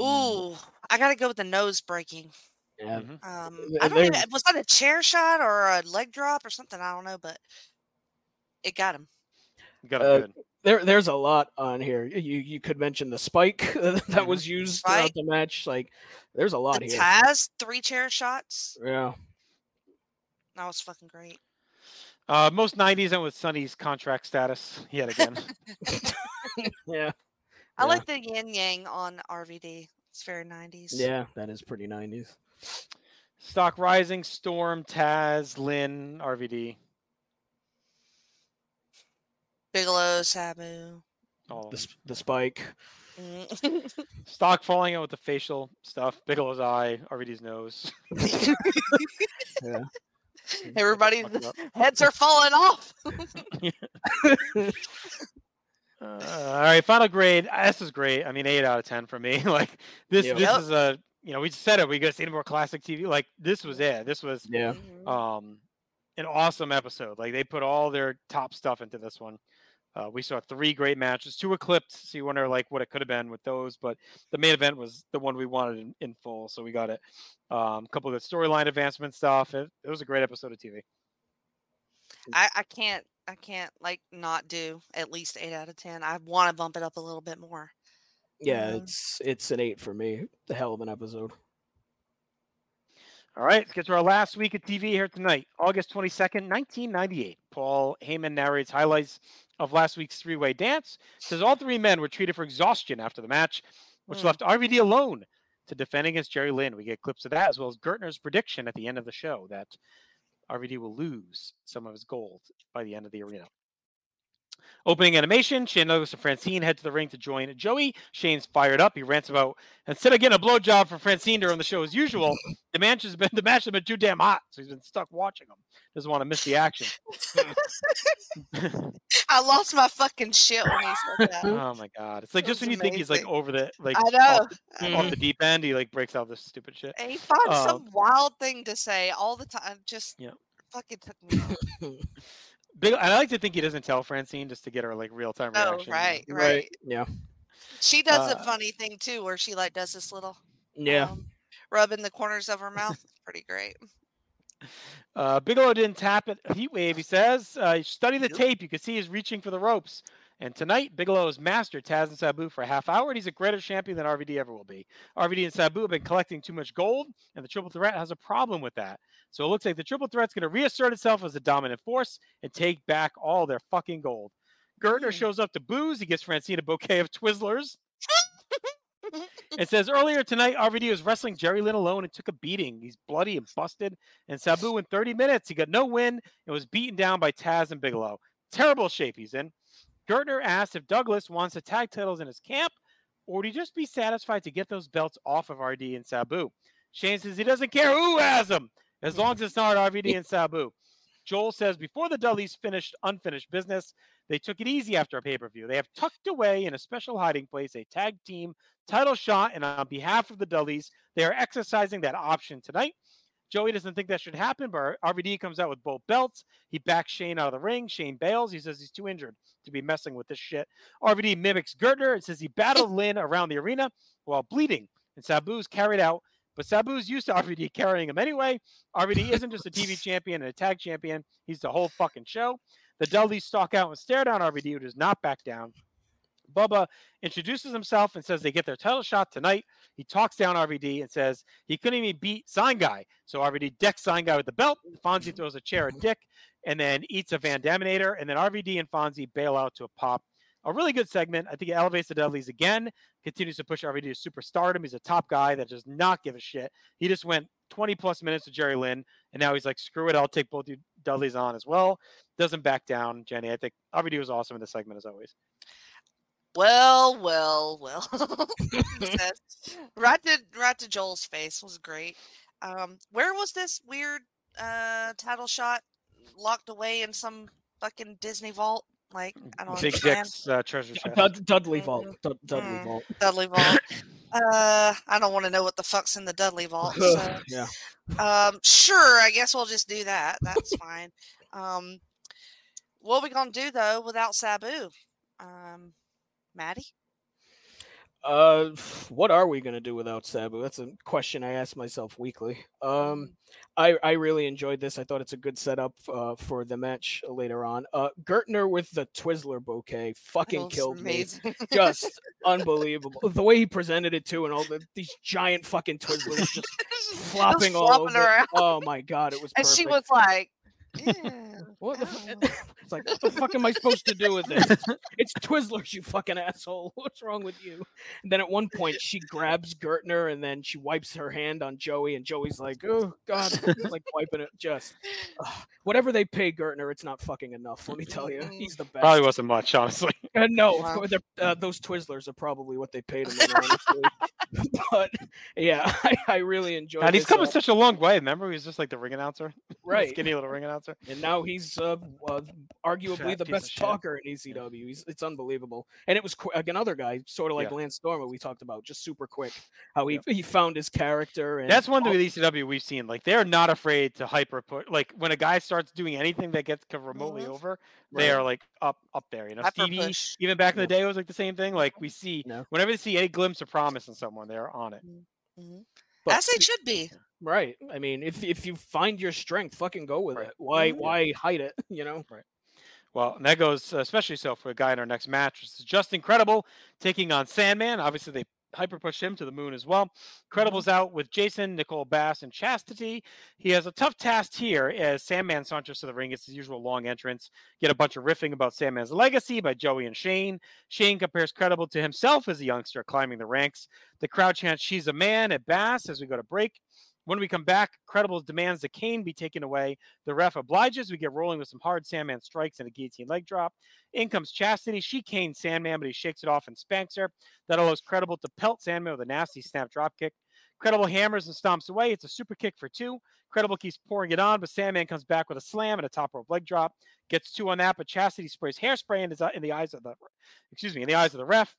Ooh, I gotta go with the nose breaking. Yeah. Mhm. Um, I don't even, was that a chair shot or a leg drop or something? I don't know, but it got him. Got him Uh, good. There, there's a lot on here. You, you could mention the spike that Mhm. was used throughout the match. Like, there's a lot The here. Taz three chair shots. Yeah. That was fucking great. Uh, most 90s and with Sunny's contract status yet again. yeah. I Yeah. like the yin yang on RVD. It's very 90s. Yeah, that is pretty 90s. Stock Rising, Storm, Taz, Lynn, RVD. Bigelow, Sabu. Oh. The, the spike. Mm. Stock falling out with the facial stuff. Bigelow's eye, RVD's nose. Yeah. Everybody, Fuck it up. heads are falling off. Uh, all right, final grade. This is great. I mean, eight out of ten for me. like this, Yep. this Yep. is a you know we just said it. We got to see more classic TV. Like this was it. This was Yeah. Mhm. um an awesome episode. Like they put all their top stuff into this one. Uh, we saw three great matches, two eclipsed, so you wonder like what it could have been with those. But the main event was the one we wanted in, in full, so we got it. Um, a couple of the storyline advancement stuff. It, it was a great episode of TV. I, I can't, I can't like not do at least eight out of ten. I want to bump it up a little bit more. Yeah, Mhm. it's it's an eight for me. The hell of an episode. All right, let's get to our last week of TV here tonight, August 22nd, 1998. Paul Heyman narrates highlights of last week's three way dance. Says all three men were treated for exhaustion after the match, which Mm. left RVD alone to defend against Jerry Lynn. We get clips of that as well as Gertner's prediction at the end of the show that RVD will lose some of his gold by the end of the arena. Opening animation, Shane Douglas and Francine head to the ring to join Joey. Shane's fired up. He rants about instead of getting a blowjob from Francine during the show as usual, the match has been the match has been too damn hot, so he's been stuck watching them. Doesn't want to miss the action. I lost my fucking shit when he said that. oh my god! It's like That just when was you think he's like over the like I off, know. the, I off know. the deep end, he like breaks out this stupid shit. And he finds Uh, some wild thing to say all the time. Just Yeah. fucking took me. Off. Big, I like to think he doesn't tell Francine just to get her like real time oh, reaction. right, right, Right. Yeah. She does a Uh, funny thing too, where she like does this little Yeah. um, rub in the corners of her mouth. It's pretty great. Uh, Bigelow didn't tap it. Heat wave, he says. Uh, study the Yep. tape. You can see he's reaching for the ropes. And tonight, Bigelow has mastered Taz and Sabu for a half hour, and he's a greater champion than RVD ever will be. RVD and Sabu have been collecting too much gold, and the Triple Threat has a problem with that. So it looks like the Triple Threat's going to reassert itself as a dominant force and take back all their fucking gold. Gertner Hmm. shows up to booze. He gives Francine a bouquet of Twizzlers. It says earlier tonight, RVD was wrestling Jerry Lynn alone and took a beating. He's bloody and busted. And Sabu in 30 minutes, he got no win and was beaten down by Taz and Bigelow. Terrible shape he's in. Gertner asked if Douglas wants the tag titles in his camp, or would he just be satisfied to get those belts off of RD and Sabu? Shane says he doesn't care who has them, as long as it's not RVD and Sabu. Joel says before the Dudleys finished unfinished business, they took it easy after a pay per view. They have tucked away in a special hiding place a tag team title shot, and on behalf of the Dudleys, they are exercising that option tonight. Joey doesn't think that should happen, but RVD comes out with both belts. He backs Shane out of the ring. Shane bails. He says he's too injured to be messing with this shit. RVD mimics Gertner and says he battled Lynn around the arena while bleeding, and Sabu's carried out. But Sabu's used to RVD carrying him anyway. RVD isn't just a TV champion and a tag champion, he's the whole fucking show. The Dudleys stalk out and stare down RVD, who does not back down. Bubba introduces himself and says they get their title shot tonight. He talks down RVD and says he couldn't even beat Sign Guy. So RVD decks Sign Guy with the belt. Fonzie throws a chair at Dick and then eats a Van Daminator. And then RVD and Fonzie bail out to a pop. A really good segment. I think it elevates the Dudleys again, continues to push RVD to superstardom. He's a top guy that does not give a shit. He just went 20 plus minutes with Jerry Lynn, and now he's like, screw it, I'll take both you Dudleys on as well. Doesn't back down, Jenny. I think RVD was awesome in the segment as always. Well, well, well. Right to right to Joel's face was great. Um, where was this weird uh title shot locked away in some fucking Disney vault? Like I don't know. Big understand. Dick's uh, treasure chest. Dud- Dudley Vault. Dud- Dudley Mm. Vault. Dudley vault. uh, I don't want to know what the fuck's in the Dudley vault. So, yeah. um, sure, I guess we'll just do that. That's fine. Um, what we gonna do though without Sabu? Um, Maddie. Uh, what are we gonna do without Sabu? That's a question I ask myself weekly. Um, I I really enjoyed this. I thought it's a good setup uh, for the match later on. Uh, Gertner with the Twizzler bouquet fucking killed me. amazing. Just unbelievable. The way he presented it too, and all the these giant fucking Twizzlers just flopping all over. around. Oh my god, it was And perfect. she was like, "Yeah." What the f- it's like, what the fuck am I supposed to do with this? It's Twizzlers, you fucking asshole. What's wrong with you? And then at one point, she grabs Gertner and then she wipes her hand on Joey, and Joey's like, oh, God, He's like wiping it. Just ugh. whatever they pay Gertner, it's not fucking enough. Let me tell you, he's the best. Probably wasn't much, honestly. Uh, no, Wow. uh, those Twizzlers are probably what they paid him. but yeah, I, I really enjoyed. And he's this, come uh, such a long way. Remember, he was just like the ring announcer, right, Skinny little ring announcer. and now he's uh, uh, arguably Fat the best talker in ECW. He's, it's unbelievable, and it was qu- like another guy, sort of like Yeah. Lance Stormer, we talked about, just super quick. How he he found his character, and That's one thing with ECW we've seen. Like they're not afraid to hyper put. Like when a guy starts doing anything that gets kind of remotely Mhm. over, they are like up up there. You know, Hyper Stevie. push. Even back in the day, it was like the same thing. Like we see No. whenever they see any glimpse of promise in someone, they're on it. Mhm. But- As they should be. right. I mean, if if you find your strength, fucking go with Right. it. Why Mhm. why hide it? You know. Well, and that goes uh, especially so for a guy in our next match. This is Justin Credible taking on Sandman. Obviously, they hyper pushed him to the moon as well. Credible's out with Jason, Nicole Bass, and Chastity. He has a tough task here as Sandman saunters to the ring. It's his usual long entrance. Get a bunch of riffing about Sandman's legacy by Joey and Shane. Shane compares Credible to himself as a youngster climbing the ranks. The crowd chants, She's a man at Bass as we go to break. When we come back, Credible demands the cane be taken away. The ref obliges. We get rolling with some hard Sandman strikes and a guillotine leg drop. In comes Chastity. She canes Sandman, but he shakes it off and spanks her. That allows Credible to pelt Sandman with a nasty snap drop kick. Credible hammers and stomps away. It's a super kick for two. Credible keeps pouring it on, but Sandman comes back with a slam and a top rope leg drop. Gets two on that, but Chastity sprays hairspray in, his, uh, in the eyes of the, excuse me, in the eyes of the ref.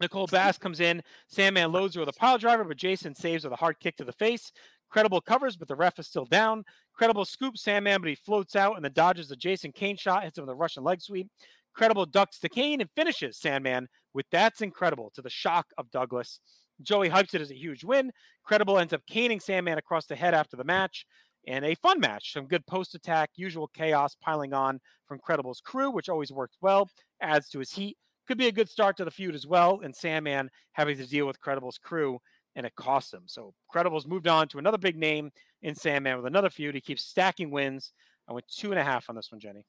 Nicole Bass comes in. Sandman loads her with a pile driver, but Jason saves with a hard kick to the face. Credible covers, but the ref is still down. Credible scoops Sandman, but he floats out and then dodges the Jason Kane shot, hits him with a Russian leg sweep. Credible ducks the cane and finishes Sandman with That's Incredible to the shock of Douglas. Joey hypes it as a huge win. Credible ends up caning Sandman across the head after the match. And a fun match. Some good post attack, usual chaos piling on from Credible's crew, which always works well, adds to his heat. Could be a good start to the feud as well. And Sandman having to deal with Credible's crew, and it costs him. So Credible's moved on to another big name in Sandman with another feud. He keeps stacking wins. I went two and a half on this one, Jenny.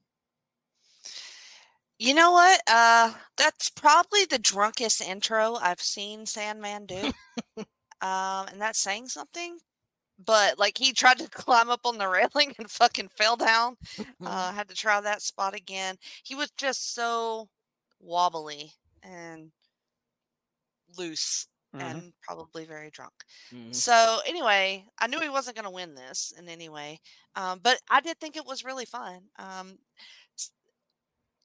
You know what? Uh, that's probably the drunkest intro I've seen Sandman do. um, and that's saying something. But like he tried to climb up on the railing and fucking fell down. Uh, had to try that spot again. He was just so wobbly and loose Mhm. and probably very drunk. Mhm. So anyway, I knew he wasn't going to win this in any way, um, but I did think it was really fun. Um, s-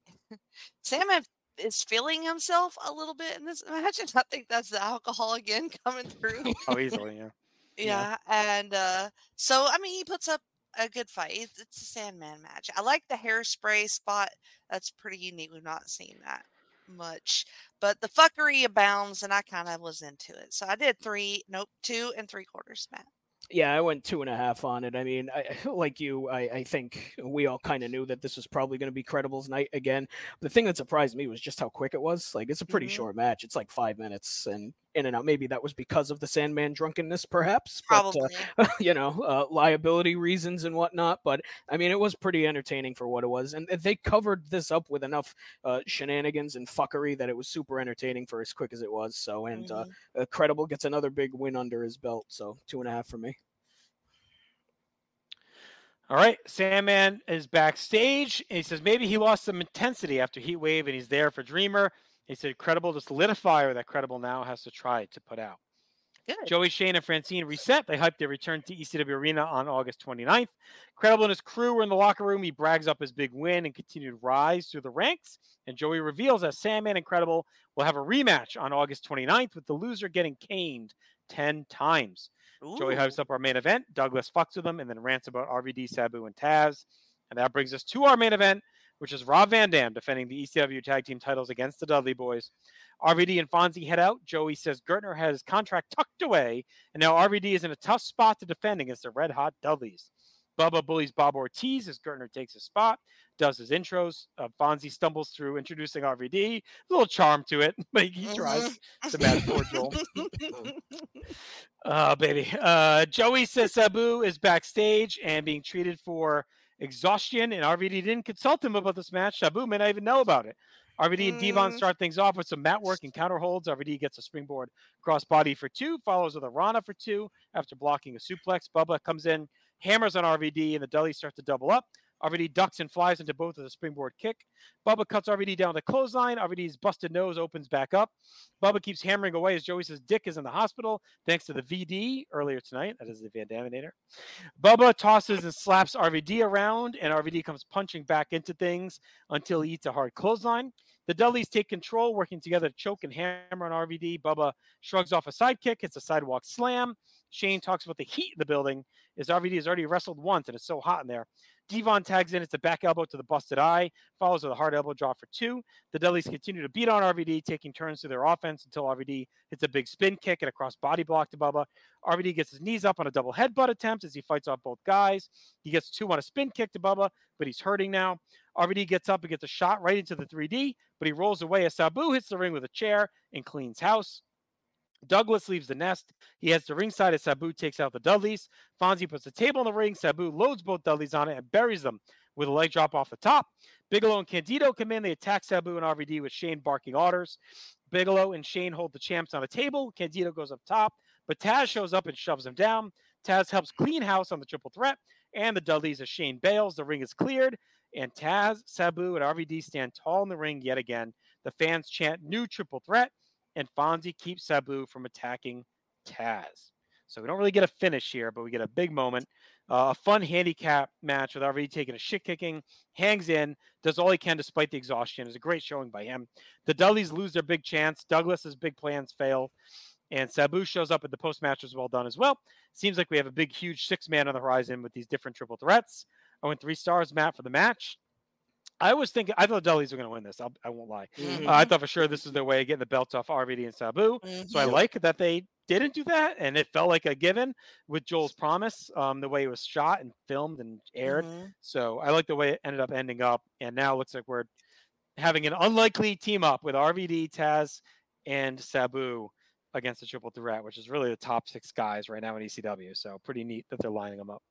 Sandman is feeling himself a little bit in this and I think that's the alcohol again coming through. Oh, easily, yeah. yeah, and uh, so I mean, he puts up a good fight. It's, it's a Sandman match. I like the hairspray spot. That's pretty unique. We've not seen that much, but the fuckery abounds, and I kind of was into it. So I did three, nope, two and three quarters, Matt. Yeah, I went two and a half on it. I mean, I, like you, I, I think we all kind of knew that this was probably going to be Credible's night again. The thing that surprised me was just how quick it was. Like, it's a pretty Mhm. short match. It's like five minutes and in and out. Maybe that was because of the Sandman drunkenness, perhaps. Probably. But, uh, you know, uh, liability reasons and whatnot. But I mean, it was pretty entertaining for what it was. And they covered this up with enough uh, shenanigans and fuckery that it was super entertaining for as quick as it was. So, and uh, Mhm. uh, Credible gets another big win under his belt. So, two and a half for me. All right, Sandman is backstage. And he says maybe he lost some intensity after Heat Wave, and he's there for Dreamer. He said credible to solidify or that credible now has to try to put out. Good. Joey, Shane, and Francine reset. They hyped their return to ECW Arena on August 29th. Credible and his crew were in the locker room. He brags up his big win and continued rise through the ranks. And Joey reveals that Sandman and Credible will have a rematch on August 29th with the loser getting caned 10 times. Joey Ooh. hypes up our main event. Douglas fucks with him and then rants about RVD, Sabu, and Taz. And that brings us to our main event, which is Rob Van Dam defending the ECW tag team titles against the Dudley Boys. RVD and Fonzie head out. Joey says Gertner has his contract tucked away, and now RVD is in a tough spot to defend against the Red Hot Dudleys. Bubba bullies Bob Artese as Gertner takes his spot, does his intros. Uh, Fonzie stumbles through introducing RVD. A little charm to it, but he tries to match poor Joel. Oh, baby. Uh, Joey says Sabu is backstage and being treated for exhaustion, and RVD didn't consult him about this match. Sabu may not even know about it. RVD and Devon Mm. start things off with some mat work and counter holds. RVD gets a springboard crossbody for two, follows with a Rana for two after blocking a suplex. Bubba comes in, hammers on RVD, and the Dudleys start to double up. RVD ducks and flies into both with a springboard kick. Bubba cuts RVD down the clothesline. RVD's busted nose opens back up. Bubba keeps hammering away as Joey says Dick is in the hospital thanks to the VD earlier tonight. That is the Van Daminator. Bubba tosses and slaps RVD around, and RVD comes punching back into things until he eats a hard clothesline. The Dudleys take control, working together to choke and hammer on RVD. Bubba shrugs off a sidekick. It's a sidewalk slam. Shane talks about the heat in the building as RVD has already wrestled once and it's so hot in there. Devon tags in. It's a back elbow to the busted eye, follows with a hard elbow drop for two. The Dudleys continue to beat on RVD, taking turns to their offense until RVD hits a big spin kick and a cross body block to Bubba. RVD gets his knees up on a double headbutt attempt as he fights off both guys. He gets two on a spin kick to Bubba, but he's hurting now. RVD gets up and gets a shot right into the 3D, but he rolls away as Sabu hits the ring with a chair and cleans house. Douglas leaves the nest. He heads to ringside as Sabu takes out the Dudleys. Fonzie puts the table in the ring. Sabu loads both Dudleys on it and buries them with a leg drop off the top. Bigelow and Candido come in. They attack Sabu and RVD with Shane barking orders. Bigelow and Shane hold the champs on a table. Candido goes up top, but Taz shows up and shoves him down. Taz helps clean house on the triple threat, and the Dudleys as Shane bails. The ring is cleared, and Taz, Sabu, and RVD stand tall in the ring yet again. The fans chant new triple threat, and Fonzie keeps Sabu from attacking Taz. So we don't really get a finish here, but we get a big moment. Uh, a fun handicap match with RVD taking a shit kicking, hangs in, does all he can despite the exhaustion. It's a great showing by him. The Dudleys lose their big chance. Douglas's big plans fail. And Sabu shows up at the post match was well done as well. Seems like we have a big, huge six man on the horizon with these different triple threats. I went three stars, Matt, for the match. I was thinking, I thought Dudleys were going to win this. I'll, I won't lie. Mhm. Uh, I thought for sure this was their way of getting the belts off RVD and Sabu. So I Mhm. like that they didn't do that, and it felt like a given with Joel's promise, um, the way it was shot and filmed and aired. Mhm. So I like the way it ended up ending up, and now it looks like we're having an unlikely team up with RVD, Taz, and Sabu against the triple threat, which is really the top six guys right now in ECW. So pretty neat that they're lining them up.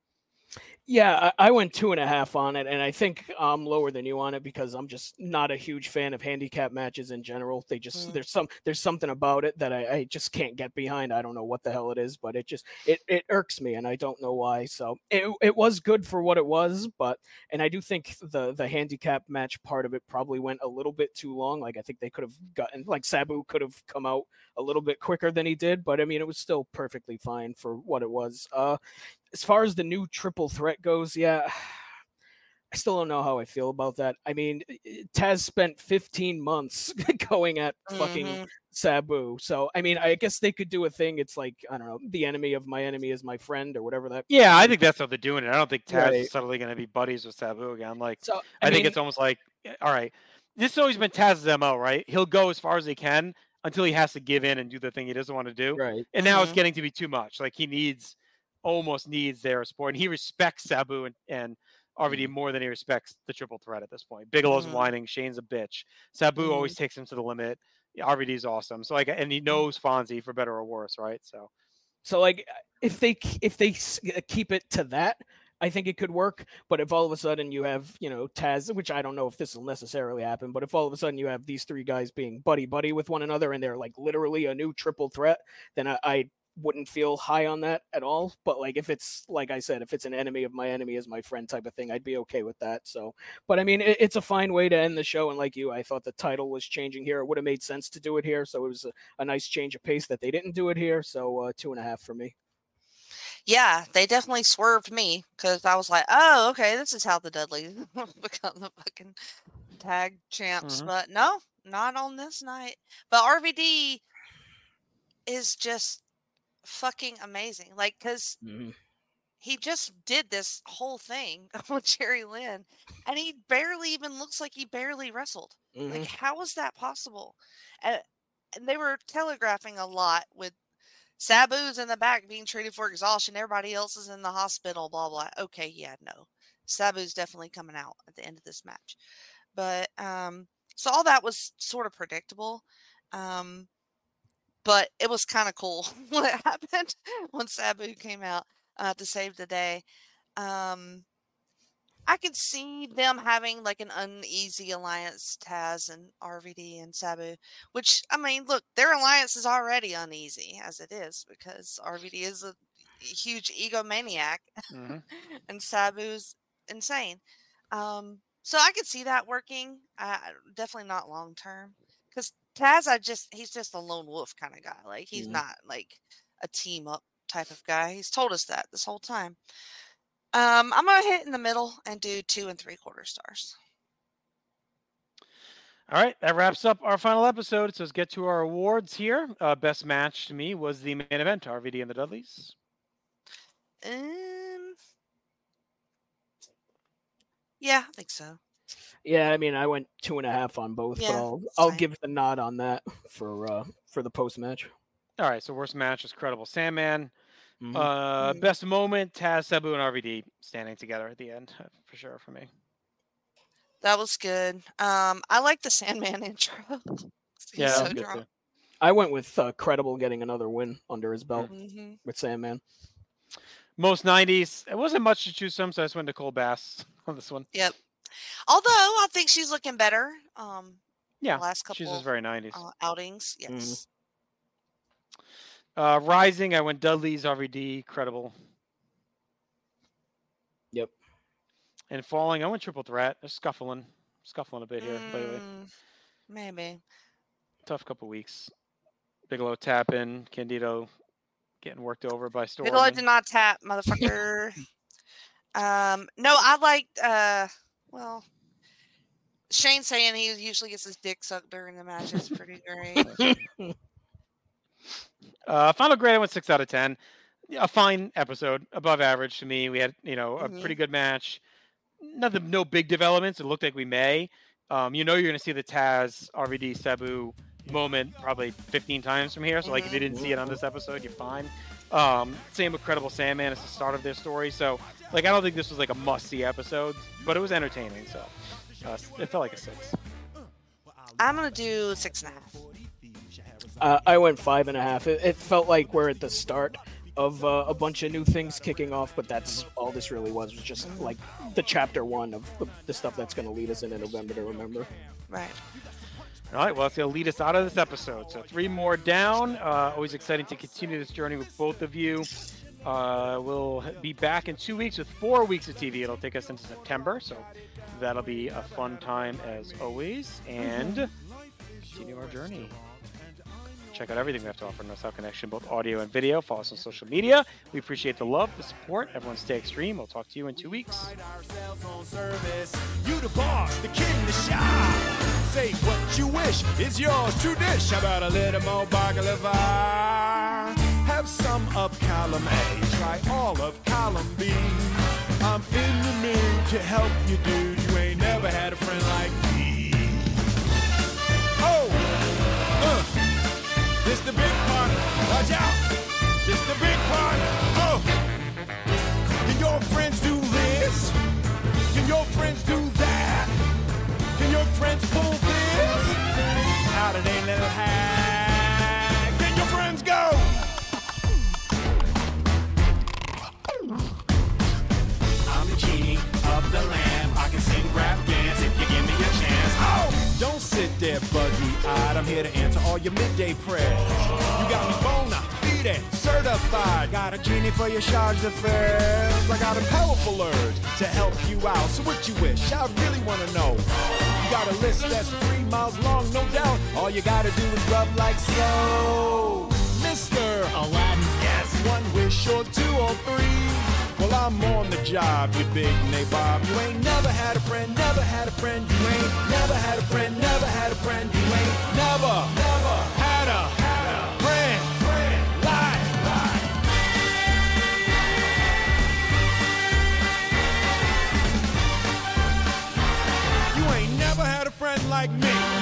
Yeah, I, I went two and a half on it, and I think I'm lower than you on it because I'm just not a huge fan of handicap matches in general. They just Mm. there's some there's something about it that I, I just can't get behind. I don't know what the hell it is, but it just it, it irks me, and I don't know why. So it it was good for what it was, but and I do think the the handicap match part of it probably went a little bit too long. Like I think they could have gotten like Sabu could have come out a little bit quicker than he did, but I mean it was still perfectly fine for what it was. Uh, as far as the new triple threat goes, yeah, I still don't know how I feel about that. I mean, i- i- Taz spent 15 months going at fucking Mhm. Sabu. So, I mean, I guess they could do a thing. It's like, I don't know, the enemy of my enemy is my friend or whatever that. Yeah, I think that's how they're doing it. I don't think Taz Right. is suddenly going to be buddies with Sabu again. Like, So, I, think mean, it's almost like, eh, all right, this has always been Taz's MO, right? He'll go as far as he can until he has to give in and do the thing he doesn't want to do. right. And now it's Mhm. getting to be too much. Like, he needs, almost needs their support. And he respects Sabu and, and RVD mm. more than he respects the triple threat at this point. Bigelow's Mhm. whining, Shane's a bitch. Sabu always mm-hmm. takes him to the limit. RVD's awesome. So, like, and he mm. knows Fonzie for better or worse, right? So, So like if they if they keep it to that, I think it could work. But if all of a sudden you have you know Taz, which I don't know if this will necessarily happen, but if all of a sudden you have these three guys being buddy buddy with one another and they're like literally a new triple threat, then I, I wouldn't feel high on that at all. But like if it's like I said, if it's an enemy of my enemy is my friend type of thing, I'd be okay with that. So, but I mean, it, it's a fine way to end the show. And like you, I thought the title was changing here. It would have made sense to do it here. So it was a, a nice change of pace that they didn't do it here. So uh, two and a half for me. Yeah, they definitely swerved me because I was like, oh, okay, this is how the Dudleys become the fucking tag champs. Mhm. But no, not on this night. But RVD is just fucking amazing. Like, because he just did this whole thing with Jerry Lynn, and he barely even looks like he barely wrestled. Mhm. Like, how is that possible? And, and they were telegraphing a lot with Sabu's in the back being treated for exhaustion. Everybody else is in the hospital, blah, blah. Okay, yeah, no. Sabu's definitely coming out at the end of this match. But, um, so all that was sort of predictable. Um, but it was kind of cool when it happened when Sabu came out uh, to save the day. Um, I could see them having like an uneasy alliance, Taz and RVD and Sabu. Which I mean, look, their alliance is already uneasy as it is because RVD is a huge egomaniac Mhm. and Sabu's insane. Um, so I could see that working. Uh, definitely not long term because Taz, I just he's just a lone wolf kind of guy. Like he's Mhm. not like a team up type of guy. He's told us that this whole time. Um, I'm gonna hit in the middle and do two and three quarter stars. All right, that wraps up our final episode. So let's get to our awards here. Uh, best match to me was the main event, RVD and the Dudleys. Um, yeah, I think so. Yeah, I mean, I went two and a half on both, Yeah, but I'll I'll same. give the nod on that for uh for the post match. All right, so worst match is Credible Sandman. Mhm. Uh, Mhm. best moment, Taz, Sabu, and RVD standing together at the end, for sure for me. That was good. Um, I like the Sandman intro. He's Yeah, so good drunk. I went with uh, credible getting another win under his belt hmm with Sandman. Most 90s. It wasn't much to choose from, so I just went Nicole Bass on this one. Yep. Although I think she's looking better. Um, Yeah, the last couple she's just very 90s. uh, outings. Yes. Uh, Rising, I went Dudley's RVD, credible. Yep. And Falling, I went Triple Threat. Just scuffling, scuffling a bit here lately. Mm, maybe. Tough couple weeks. Bigelow tapping, Candido getting worked over by Storm. Bigelow did not tap, motherfucker. um, no, I liked. Uh, well, Shane saying he usually gets his dick sucked during the match is pretty great. Uh, final grade, I went six out of ten. A fine episode, above average to me. We had, you know, a Mhm. pretty good match. Nothing, no big developments. It looked like we may. Um, you know, you're going to see the Taz RVD Sabu moment probably 15 times from here. So, like, if you didn't see it on this episode, you're fine. Um, same with Credible Sandman. It's the start of their story. So, like, I don't think this was like a must-see episode, but it was entertaining. So, uh, it felt like a six. I'm gonna do six and a half. Uh, I went five and a half. It, it felt like we're at the start of uh, a bunch of new things kicking off, but that's all this really was. Was just like the chapter one of the, the stuff that's going to lead us into November to remember. Right. All right, well, it's going to lead us out of this episode. So, three more down. Uh, always exciting to continue this journey with both of you. Uh, we'll be back in two weeks with four weeks of TV. It'll take us into September, so that'll be a fun time as always. And continue our journey. Check out everything we have to offer in North South Connection, both audio and video. Follow us on social media. We appreciate the love, the support. Everyone stay extreme. We'll talk to you in two weeks. You the boss, the king, the. Say what you wish is yours dish. How about a little more baklava? Have some of column A, try all of column B. I'm in the mood to help you, dude. You ain't never had a friend like me. The big part. Watch out, It's the big part. Oh, can your friends do this? Can your friends do that? Can your friends pull buggy-eyed. I'm here to answer all your midday prayers. You got me bona fide, certified. Got a genie for your charge d'affaires. I got a powerful urge to help you out. So what you wish? I really want to know. You got a list that's three miles long, no doubt. All you gotta do is rub like so. Mr. Aladdin, yes, one wish or two or three. Well, I'm on the job, you big nabob. You ain't never had a friend, never had a friend. You ain't never had a friend, never had a friend. You ain't never, never had a, had a friend. friend. You ain't never had a friend like me.